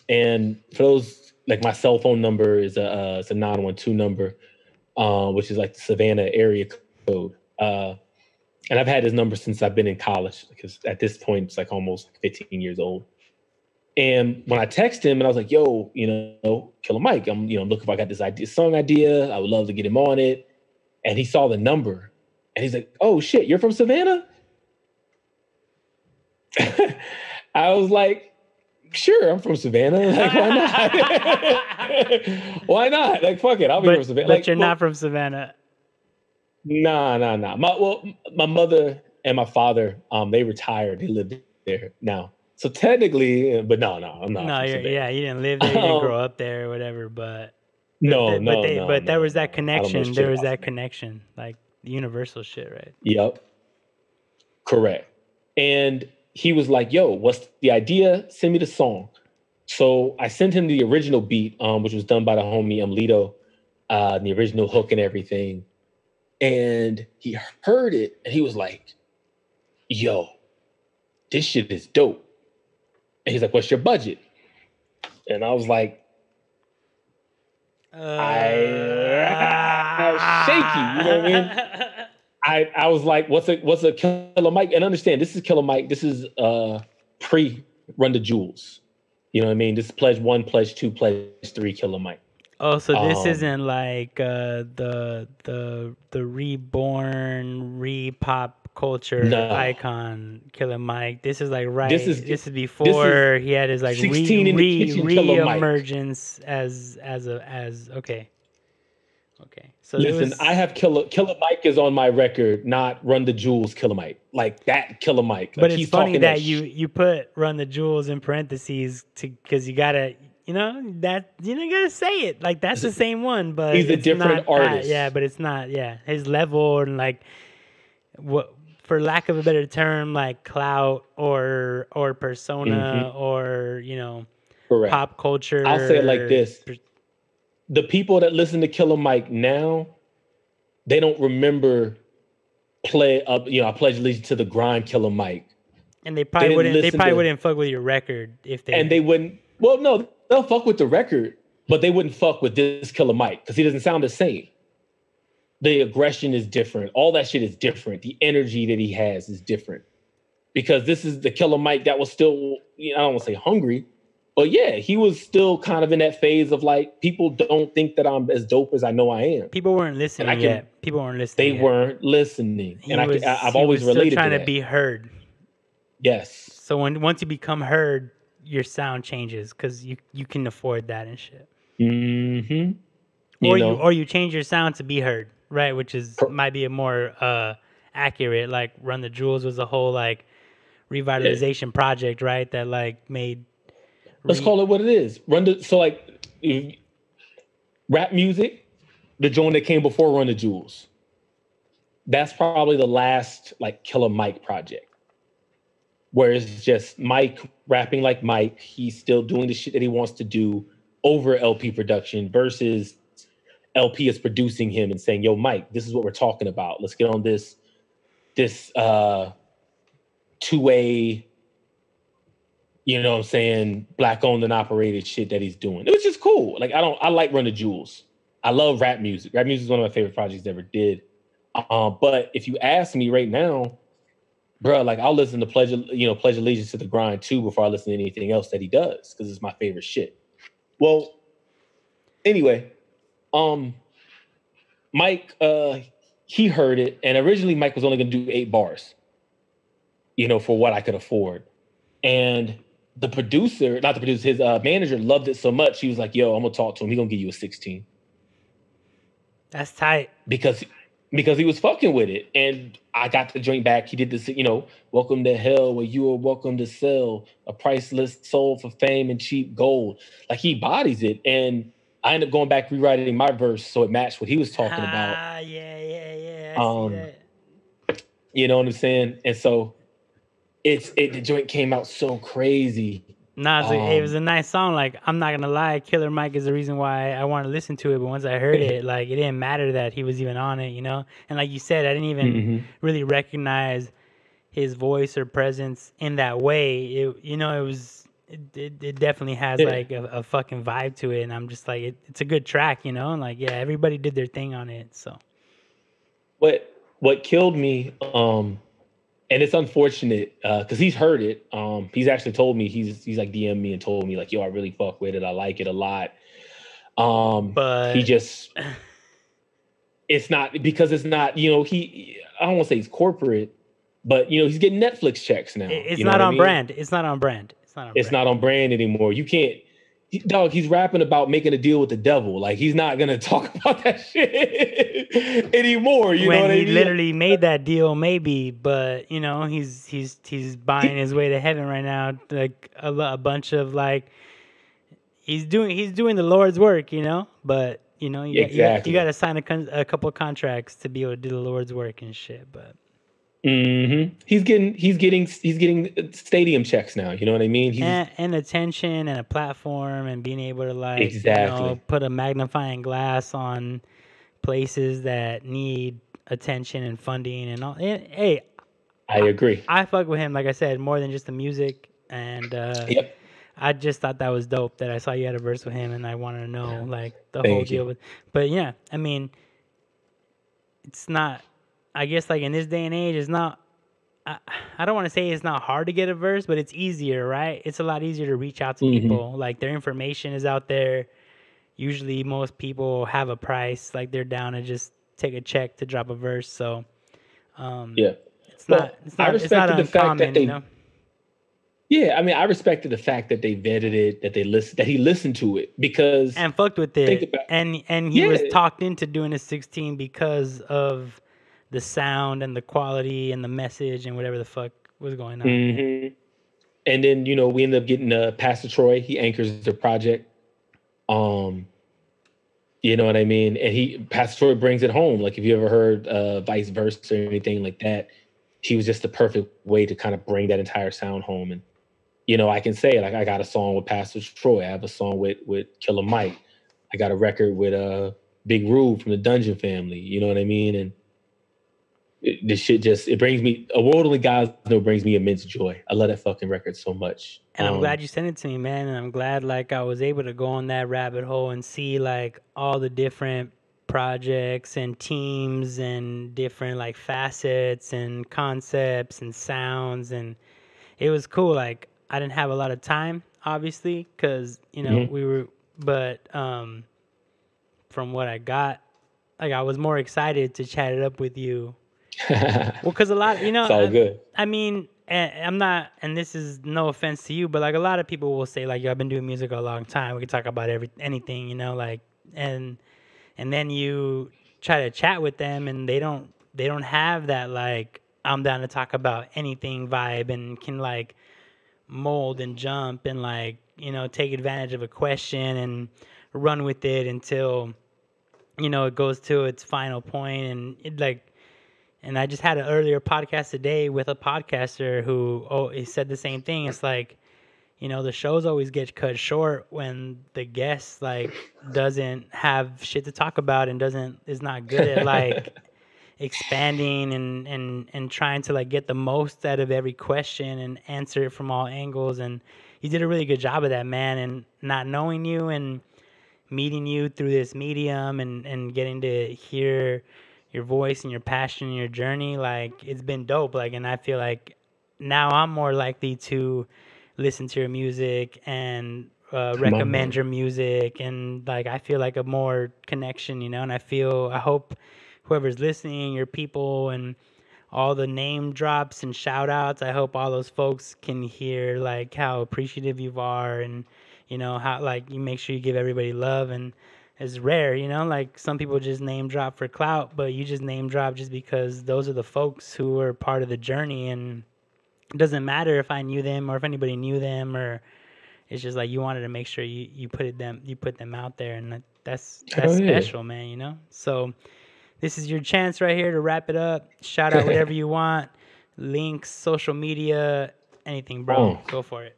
S3: And for those, like my cell phone number is a uh, it's a nine one two number, uh, which is like the Savannah area code. Uh, and I've had his number since I've been in college because at this point it's like almost 15 years old. And when I text him and I was like, "Yo, you know, Killer Mike, I'm you know looking if I got this idea, song idea. I would love to get him on it." And he saw the number and he's like, "Oh shit, you're from Savannah?" *laughs* I was like, "Sure, I'm from Savannah. *laughs* Like, why not? *laughs* why not? Like, fuck it, I'll be
S2: But,
S3: from Savannah."
S2: but
S3: Like,
S2: you're
S3: well,
S2: not from Savannah.
S3: Nah, nah, nah. My well, my mother and my father, um, they retired. They live there now. So technically, but no, no, I'm not.
S2: No, yeah, you didn't live there, you didn't *laughs* grow up there, or whatever. But
S3: No,
S2: but,
S3: no,
S2: but, they,
S3: no,
S2: but there
S3: no,
S2: was that
S3: no. I don't know
S2: connection. There was that connection, like universal shit, right?
S3: Yep. Correct. And he was like, yo, what's the idea? Send me the song. So I sent him the original beat, um, which was done by the homie Umlito, uh, the original hook and everything. And he heard it and he was like, yo, this shit is dope. And he's like, what's your budget? And I was like, I- shaky, you know what I *laughs* I I was like, what's a what's a killer Mike? And understand this is killer Mike. This is uh pre run the jewels. You know what I mean? This is pledge one, pledge two, pledge three, killer Mike.
S2: Oh, so this
S3: Um,
S2: isn't like uh, the the the reborn re pop culture
S3: No.
S2: icon Killer Mike. This is like right.
S3: This is
S2: This
S3: is-
S2: is, before he had his like re re
S3: Mike.
S2: re-emergence as as a as okay. Okay. So
S3: Listen,
S2: was-
S3: I have killer killer Mike is on my record, not run the jewels, killer Mike. Like that killer Mike. Like,
S2: but
S3: he's
S2: it's funny
S3: talking
S2: that
S3: sh-
S2: you you put run the jewels in parentheses to because you gotta you know that you know you gotta say it like that's the same one but
S3: He's a different
S2: not that-
S3: artist.
S2: yeah but it's not yeah his level and like what for lack of a better term like clout or or persona mm-hmm. or you know
S3: correct.
S2: pop culture
S3: I'll say it like this. The people that listen to Killer Mike now, they don't remember play up, you know, I pledge allegiance to the grind Killer Mike.
S2: and they probably
S3: didn't
S2: wouldn't they probably
S3: to-
S2: wouldn't fuck with your record if they
S3: And they wouldn't well, no, they'll fuck with the record, but they wouldn't fuck with this Killer Mike because he doesn't sound the same. The aggression is different. All that shit is different. The energy that he has is different. Because this is the Killer Mike that was still, you know, I don't want to say hungry, but yeah, he was still kind of in that phase of like, people don't think that I'm as dope as I know I am.
S2: people weren't listening
S3: I can-
S2: yet people weren't listening
S3: They
S2: yet.
S3: weren't listening.
S2: He
S3: and I,
S2: was-
S3: I, I've
S2: he
S3: always related
S2: trying
S3: to
S2: to be heard
S3: yes.
S2: So when once you become heard, your sound changes because you you can afford that and shit.
S3: Mm-hmm.
S2: or
S3: know,
S2: you or you change your sound to be heard, right? Which is might be a more uh accurate. Like Run the Jewels was a whole like revitalization project, right? That like made
S3: let's call it what it is. Run the so like rap music, the joint that came before Run the Jewels. That's probably the last like Killer Mike project. Where it's just Mike rapping like Mike, he's still doing the shit that he wants to do over El-P production versus El-P is producing him and saying, "Yo, Mike, this is what we're talking about. Let's get on this this uh two-way you know what I'm saying, black owned and operated shit that he's doing. It was just cool. Like I don't I like Run the Jewels. I love rap music. Rap music is one of my favorite projects ever did. Um, but if you ask me right now, bro, like I'll listen to Pledge, you know, Pledge Allegiance to the Grind too before I listen to anything else that he does because it's my favorite shit. Well, anyway, um, Mike, uh, he heard it, and originally Mike was only gonna do eight bars, you know, for what I could afford. And the producer, not the producer, his uh, manager loved it so much, he was like, "Yo, I'm gonna talk to him. He gonna give you a 16."
S2: That's tight.
S3: because because he was fucking with it. And I got the joint back. He did this, you know, welcome to hell where you are welcome to sell a priceless soul for fame and cheap gold. Like he bodies it. And I ended up going back rewriting my verse so it matched what he was talking about.
S2: Ah, yeah, yeah, yeah. I
S3: Um,
S2: see that.
S3: You know what I'm saying? And so it's it the joint came out so crazy.
S2: Nah, it's a- it
S3: um,
S2: was a nice song. Like I'm not gonna lie, Killer Mike is the reason why I want to listen to it. But once I heard it, *laughs* like it didn't matter that he was even on it, you know. And like you said, I didn't even
S3: Mhm.
S2: really recognize his voice or presence in that way. It, you know, it was it, it, it definitely has
S3: Yeah.
S2: like a, a fucking vibe to it, and I'm just like, it, it's a good track, you know. And like, yeah, everybody did their thing on it, so.
S3: what what killed me um and it's unfortunate because he's heard it um he's actually told me he's he's like dm me and told me like yo i really fuck with it i like it a lot um
S2: But
S3: he just *sighs* it's not because it's not you know he i don't want to say he's corporate but you know he's getting netflix checks now
S2: it's
S3: you know
S2: not
S3: what I
S2: on
S3: mean?
S2: brand. It's not on brand. It's not on.
S3: it's
S2: brand.
S3: not on brand anymore you can't dog, he's rapping about making a deal with the devil. Like he's not gonna *laughs* talk about that shit *laughs* anymore. You
S2: when
S3: know what
S2: he
S3: I mean?
S2: literally made that deal, maybe, but you know, he's he's he's buying his way to heaven right now. Like a, a bunch of like, he's doing he's doing the Lord's work, you know. But you know, you, got- you, got,
S3: Exactly.
S2: you got to sign a, con- a couple contracts to be able to do the Lord's work and shit. But
S3: hmm He's getting he's getting he's getting stadium checks now. You know what I mean? He's
S2: and, and attention and a platform and being able to like you know,
S3: Exactly.
S2: put a magnifying glass on places that need attention and funding and all. And, hey,
S3: I agree.
S2: I fuck with him, like I said, more than just the music. And uh,
S3: Yep.
S2: I just thought that was dope that I saw you had a verse with him, and I wanted to know like the
S3: Thank
S2: whole deal with. But yeah, I mean, it's not. I guess like in this day and age, it's not. I, I don't want to say it's not hard to get a verse, but it's easier, right? It's a lot easier to reach out to
S3: Mhm.
S2: people. Like their information is out there. Usually, most people have a price. Like they're down to just take a check to drop a verse. So, um,
S3: Yeah.
S2: it's
S3: Well,
S2: not. It's
S3: I
S2: not. It's not
S3: respected the fact that they-
S2: you know.
S3: Yeah, I mean, I respected the fact that they vetted it, that they listen, that he listened to it because
S2: and fucked with it. and and he was talked into doing a 16 because of the sound and the quality and the message and whatever the fuck was going on.
S3: Mhm. And then you know we end up getting uh, Pastor Troy. He anchors the project. Um, you know what I mean. And he Pastor Troy brings it home. Like if you ever heard uh, Vice Versa or anything like that, he was just the perfect way to kind of bring that entire sound home. And you know I can say like I got a song with Pastor Troy. I have a song with with Killer Mike. I got a record with uh Big Rube from the Dungeon Family. You know what I mean. And it, this shit just it brings me a world only gods know brings me immense joy. I love that fucking record so much.
S2: And I'm
S3: Um,
S2: glad you sent it to me, man. And I'm glad like I was able to go on that rabbit hole and see like all the different projects and teams and different like facets and concepts and sounds and it was cool. Like I didn't have a lot of time, obviously, because you know
S3: Mhm.
S2: we were, but um, from what I got, like I was more excited to chat it up with you. *laughs* Well, because a lot, you know,
S3: it's all
S2: I-
S3: good.
S2: I mean, eh, I'm not, and this is no offense to you, but like a lot of people will say, like, yo, I've been doing music a long time. We can talk about every anything, you know, like, and and then you try to chat with them, and they don't they don't have that like I'm down to talk about anything vibe, and can like mold and jump and like you know take advantage of a question and run with it until you know it goes to its final point and it like and I just had an earlier podcast today with a podcaster who oh he said the same thing. It's like, you know, the shows always get cut short when the guest like doesn't have shit to talk about and doesn't is not good at like *laughs* expanding and and and trying to like get the most out of every question and answer it from all angles and he did a really good job of that man and not knowing you and meeting you through this medium and and getting to hear your voice and your passion and your journey like it's been dope like and i feel like now i'm more likely to listen to your music and uh, recommend your music and like i feel like a more connection you know and i feel i hope whoever's listening your people and all the name drops and shout outs i hope all those folks can hear like how appreciative you are and you know how like you make sure you give everybody love and it's rare you know like some people just name drop for clout but you just name drop just because those are the folks who are part of the journey and it doesn't matter if i knew them or if anybody knew them or it's just like you wanted to make sure you you put it them you put them out there and that, that's that's
S3: Hell yeah.
S2: special man you know so this is your chance right here to wrap it up shout out *laughs* whatever you want links social media anything bro
S3: Oh.
S2: go for it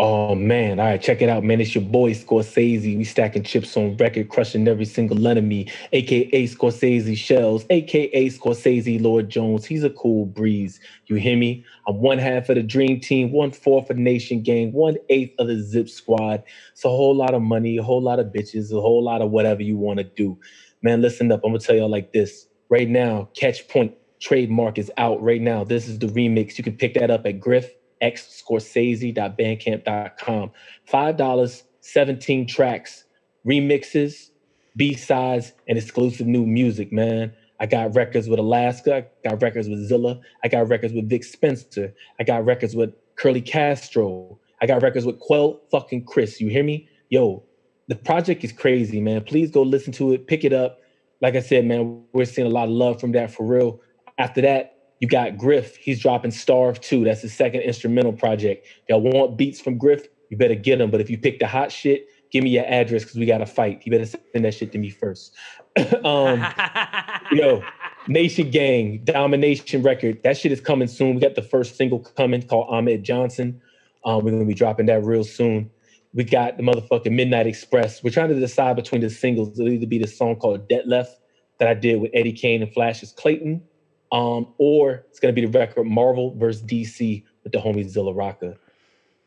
S3: Oh man, all right, check it out, man. It's your boy Scorcese. We stacking chips on record, crushing every single enemy, aka Scorcese Shells, aka Scorcese Lord Jones. He's a cool breeze. You hear me? I'm one half of the Dream Team, one fourth of Nation Gang, one eighth of the Zip Squad. It's a whole lot of money, a whole lot of bitches, a whole lot of whatever you want to do. Man, listen up. I'm gonna tell y'all like this. Right now, Catchpoint trademark is out right now. This is the remix. You can pick that up at Griff xscorcese.bandcamp.com. Five dollars, 17 tracks, remixes, B-sides, and exclusive new music, man. I got records with Alaska, I got records with Zilla, I got records with Vic Spencer, I got records with Curly Castro, I got records with Quelle fucking Chris. You hear me? yo, the project is crazy, man. Please go listen to it, pick it up. Like I said, man, we're seeing a lot of love from that for real. After that, you got Griff. He's dropping Starve 2. That's his second instrumental project. Y'all want beats from Griff? You better get them. But if you pick the hot shit, give me your address because we got to fight. You better send that shit to me first. *laughs* um, *laughs* yo, Nation Gang, Domination Record. That shit is coming soon. We got the first single coming called Ahmed Johnson. Um, we're gonna be dropping that real soon. We got the motherfucking Midnight Express. We're trying to decide between the singles. It'll either be the song called Debt Left that I did with Eddie Kane and Flashes Clayton, um, or it's gonna be the record Marvel versus DC with the homie Zilla Rocca.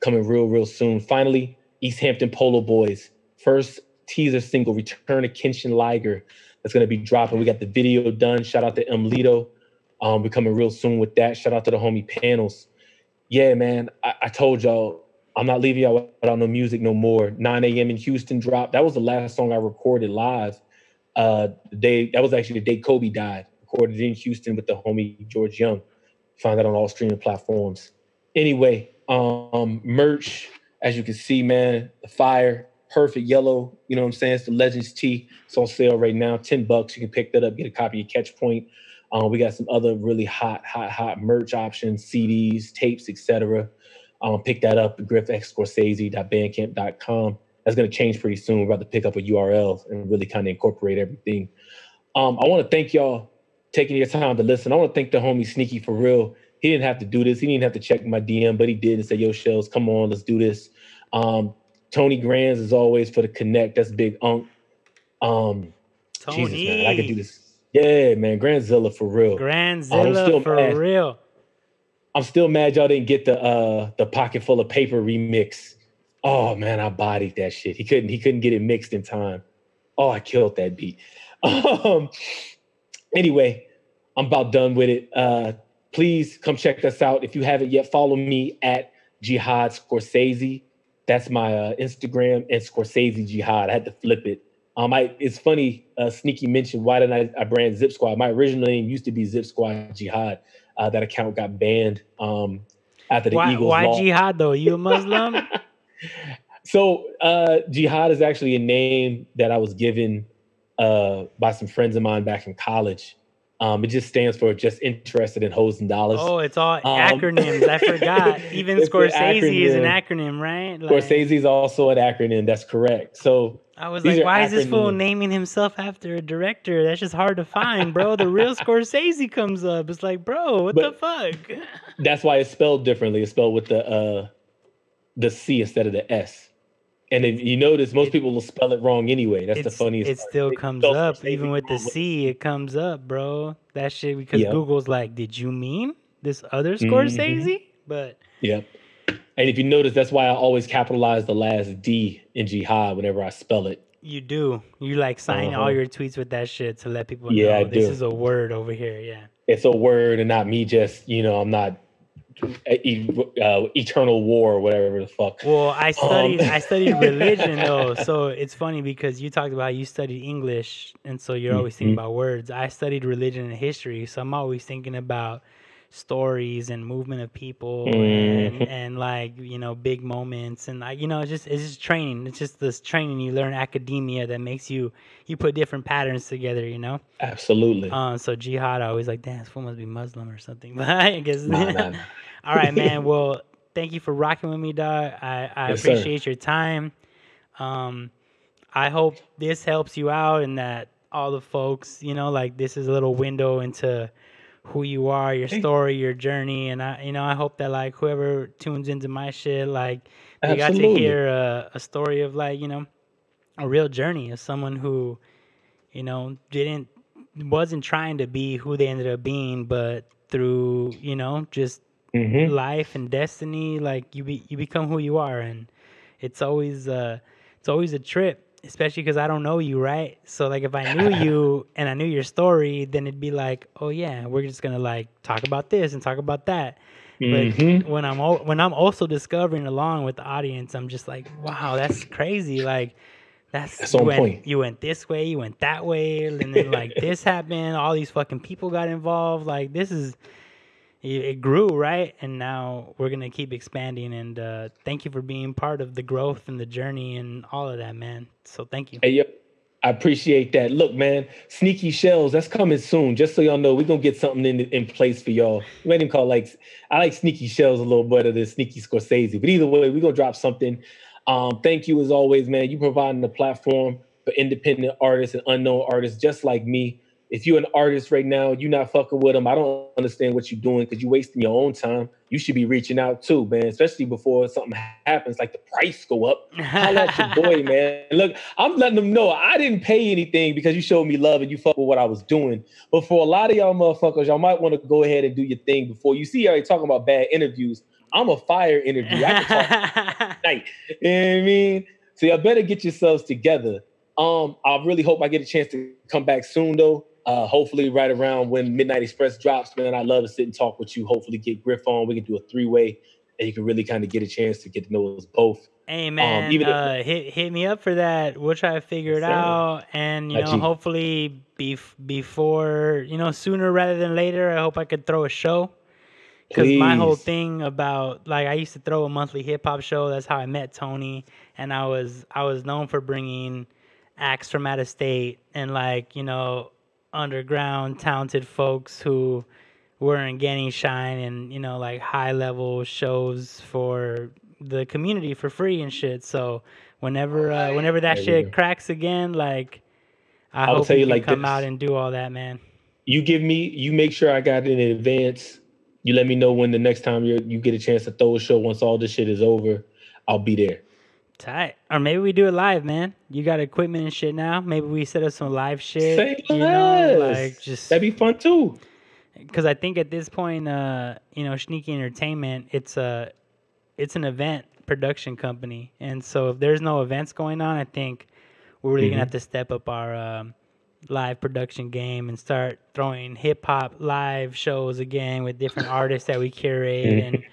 S3: Coming real, real soon. Finally, East Hampton Polo Boys. First teaser single, Return of Jushin Liger that's to be dropping. We got the video done. Shout out to M. Lito. Um, we're coming real soon with that. Shout out to the homie panels. Yeah, man. I, I told y'all I'm not leaving y'all without no music no more. 9 a.m. in Houston dropped. That was the last song I recorded live. Uh, the day that was actually the day Kobe died. Recorded in Houston with the homie George Young. Find that on all streaming platforms. Anyway, um, merch, as you can see, man, the fire perfect yellow. You know what I'm saying? It's the Legends tee. It's on sale right now, 10 bucks. You can pick that up, get a copy of Catchpoint. Um, we got some other really hot, hot, hot merch options, CDs, tapes, etc. Um, pick that up at. That's going to change pretty soon. We're about to pick up a URL and really kind of incorporate everything. Um, I want to thank y'all taking your time to listen. I want to thank the homie Shneaky for real. He didn't have to do this. He didn't have to check my DM, but he did and said, "Yo, Shells, come on, let's do this." Um, Tony Grands is always for the connect. That's big unk. Um, Tony, Jesus, man, I could do this. Yeah, man, Grandzilla for real.
S2: Grandzilla for mad. real.
S3: I'm still mad y'all didn't get the uh the pocket full of paper remix. Oh man, I bodied that shit. He couldn't he couldn't get it mixed in time. Oh, I killed that beat. *laughs* Um anyway, I'm about done with it. Uh please come check us out. If you haven't yet, follow me at Jihad Scorcese. That's my uh, Instagram and Scorcese Jihad. I had to flip it. Um, I it's funny. Uh, Shneaky mentioned why didn't I, I brand Zip Squad? My original name used to be Zip Squad Jihad. Uh, that account got banned um, after the
S2: why,
S3: Eagles.
S2: Why. Jihad though? You a Muslim? *laughs*
S3: so uh, Jihad is actually a name that I was given uh, by some friends of mine back in college. Um, it just stands for just interested in hoes and dollars.
S2: Oh, it's all um, acronyms. I forgot. *laughs* Even Scorcese is an acronym, right?
S3: Like, Scorcese is also an acronym. That's correct. So
S2: I was like, why acronyms. is this fool naming himself after a director? That's just hard to find, bro. The real *laughs* Scorsese comes up. It's like, bro, what but the fuck?
S3: That's why it's spelled differently. It's spelled with the uh, the C instead of the S. And if you notice, most it, people will spell it wrong anyway. That's the funniest.
S2: It part. still it comes up, even with the C. It comes up, bro. That shit because. Google's like, did you mean this other Scorsese? Mm-hmm. But
S3: yeah. And if you notice, that's why I always capitalize the last D in jihad whenever I spell it.
S2: You do. You like sign uh-huh. all your tweets with that shit to let people yeah, know this is a word over here. Yeah.
S3: It's a word and not me just, you know, I'm not uh, eternal war or whatever the fuck.
S2: Well, I um, studied um. I studied *laughs* religion though, so it's funny because you talked about you studied English, and so you're always thinking mm-hmm. about words. I studied religion and history, so I'm always thinking about stories and movement of people mm-hmm. and and like you know big moments. And like you know it's just it's just training. It's just this training. You learn academia that makes you you put different patterns together you know?
S3: Absolutely.
S2: Uh, so jihad I always like damn this fool must be muslim or something. But i guess nah, nah, *laughs* nah. all right man. *laughs* Well thank you for rocking with me dog. I i yes, appreciate sir. your time. Um i hope this helps you out and that all the folks you know like this is a little window into who you are, your story, your journey, and I, you know, I hope that like whoever tunes into my shit, like they Absolutely. got to hear a, a story of like you know, a real journey of someone who, you know, didn't wasn't trying to be who they ended up being, but through you know just mm-hmm. life and destiny, like you be you become who you are, and it's always uh it's always a trip especially because I don't know you, right? So like if I knew *laughs* you and I knew your story, then it'd be like, oh yeah, we're just gonna like talk about this and talk about that. Mm-hmm. But when I'm when I'm also discovering along with the audience, I'm just like, wow, that's crazy. Like that's, that's you, went, point. you went this way, you went that way, and then like this *laughs* happened. All these fucking people got involved. Like this is it, grew right, and now we're gonna keep expanding. And uh, thank you for being part of the growth and the journey and all of that, man. So thank you.
S3: Hey, yo, I appreciate that. Look, man, shneaky shells, that's coming soon. Just so y'all know, we're gonna get something in in place for y'all. We might even call like I like shneaky shells a little better than sneaky Scorcese. But either way, we're gonna drop something. Um, thank you as always, man. You providing a platform for independent artists and unknown artists just like me if you're an artist right now, you're not fucking with them. I don't understand what you're doing because you're wasting your own time. You should be reaching out too, man. Especially before something happens, like the price go up. Holla at your boy, *laughs* man. Look, I'm letting them know I didn't pay anything because you showed me love and you fuck with what I was doing. But for a lot of y'all motherfuckers, y'all might want to go ahead and do your thing before you see. Already talking about bad interviews. I'm a fire interview. I can talk *laughs* night. You know what I mean? So y'all better get yourselves together. Um, I really hope I get a chance to come back soon though. Uh, hopefully, right around when Midnight Express drops, man, I'd love to sit and talk with you. Hopefully, get Griff on. We can do a three way, and you can really kind of get a chance to get to know us both.
S2: Hey man, um, even uh, if, hit hit me up for that. We'll try to figure it out, and you know, hopefully, bef- before you know, sooner rather than later. I hope I could throw a show. Because my whole thing about like I used to throw a monthly hip hop show. That's how I met Tony, and I was I was known for bringing acts from out of state and like you know underground talented folks who weren't getting shine and you know like high level shows for the community for free and shit. So whenever uh, whenever that there shit cracks again, like I I'll hope tell you, like come this. out and do all that, man.
S3: You give me, you make sure I got it in advance. You let me know when the next time you you get a chance to throw a show once all this shit is over. I'll be there.
S2: Tight. Or maybe we do it live, man. You got equipment and shit now. Maybe we set up some live shit.
S3: Say you know, like just that'd be fun too.
S2: Because I think at this point, uh, you know, Shneaky Entertainment, it's a, it's an event production company, and so if there's no events going on, I think we're really mm-hmm. gonna have to step up our um, live production game and start throwing hip hop live shows again with different artists that we curate mm-hmm. and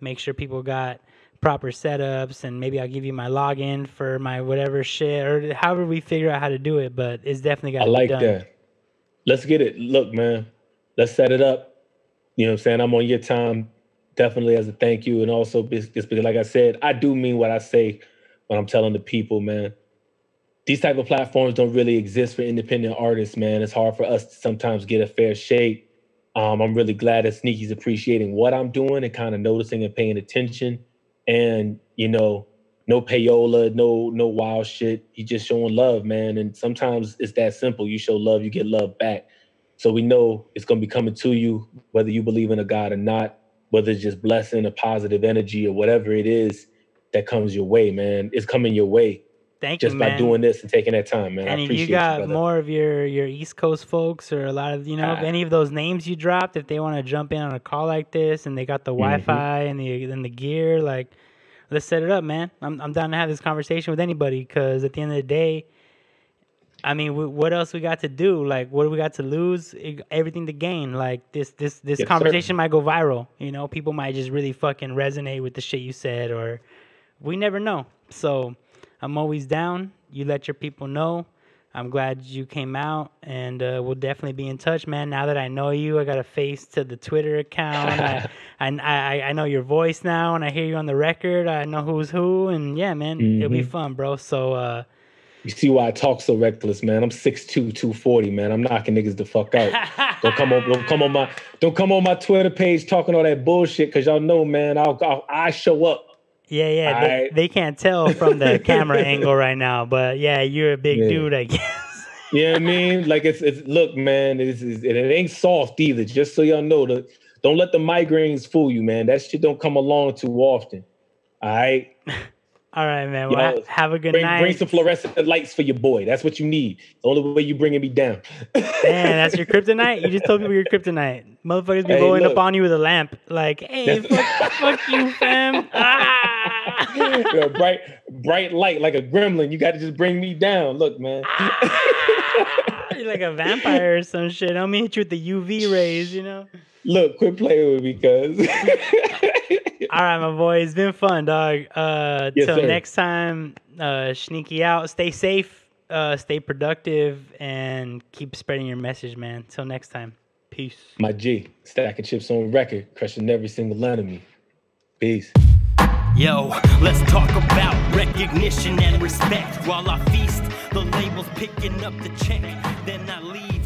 S2: make sure people got proper setups and maybe I'll give you my login for my whatever shit or however we figure out how to do it. But it's definitely got to
S3: like
S2: be done.
S3: I like that. Let's get it. Look, man, let's set it up. You know what I'm saying? I'm on your time definitely as a thank you. And also just because, like I said, I do mean what I say when I'm telling the people, man. These type of platforms don't really exist for independent artists, man. It's hard for us to sometimes get a fair shake. Um, I'm really glad that Shneaky's appreciating what I'm doing and kind of noticing and paying attention and you know no payola no no wild shit. He just showing love man. And sometimes it's that simple. You show love you get love back. So we know it's going to be coming to you whether you believe in a god or not whether it's just blessing a positive energy or whatever it is that comes your way man. It's coming your way
S2: Thank
S3: just
S2: you,
S3: by doing this and taking that time, man.
S2: And
S3: I
S2: appreciate you got you, more of your your East Coast folks or a lot of you know if any of those names you dropped, if they want to jump in on a call like this and they got the mm-hmm. Wi-Fi and the and the gear, like let's set it up, man. I'm I'm down to have this conversation with anybody because at the end of the day, I mean, we, what else we got to do? Like, what do we got to lose? Everything to gain. Like this this this yes, conversation sir. might go viral. You know, people might just really fucking resonate with the shit you said, or we never know. So I'm always down. You let your people know. I'm glad you came out, and uh, we'll definitely be in touch, man. Now that I know you, I got a face to the Twitter account. I, *laughs* I, I, I know your voice now, and I hear you on the record. I know who's who, and yeah, man, mm-hmm. it'll be mm-hmm. fun, bro. So, uh,
S3: you see why I talk so reckless, man. I'm 6'2", 240, man. I'm knocking niggas the fuck out. don't come on, don't come on my, don't come on my Twitter page talking all that bullshit, cause y'all know, man. I'll, I'll I show up.
S2: Yeah, yeah. They, they, can't tell from the *laughs* camera angle right now, but yeah, you're a big yeah. dude, I guess. *laughs*
S3: you know I mean? Like it's it's look, man, it's, it's, it ain't soft either. Just so y'all know, the, don't let the migraines fool you, man. That shit don't come along too often. All right.
S2: All right, man. Well, Yo, have a good
S3: bring,
S2: night.
S3: Bring some fluorescent lights for your boy. That's what you need. The only way you bringing me down.
S2: Man, that's your *laughs* kryptonite. You just told people your kryptonite. Motherfuckers be hey, rolling look. up on you with a lamp. Like, hey, fuck, fuck, you, fam. Ah! *laughs*
S3: Yo, bright, bright light like a gremlin. You got to just bring me down. Look, man.
S2: You're like a vampire or some shit. I'm gonna hit you with the UV rays. You know.
S3: Look, quit playing with me, cuz. *laughs*
S2: All right, my boy. It's been fun, dog. Uh, yes, till sir. next time, uh, Shneaky out. Stay safe, uh, stay productive, and keep spreading your message, man. Till next time. Peace. Peace.
S3: My G, stacking chips on record, crushing every single enemy. Peace.
S1: Yo, let's talk about recognition and respect while I feast. The labels picking up the check, then I leave.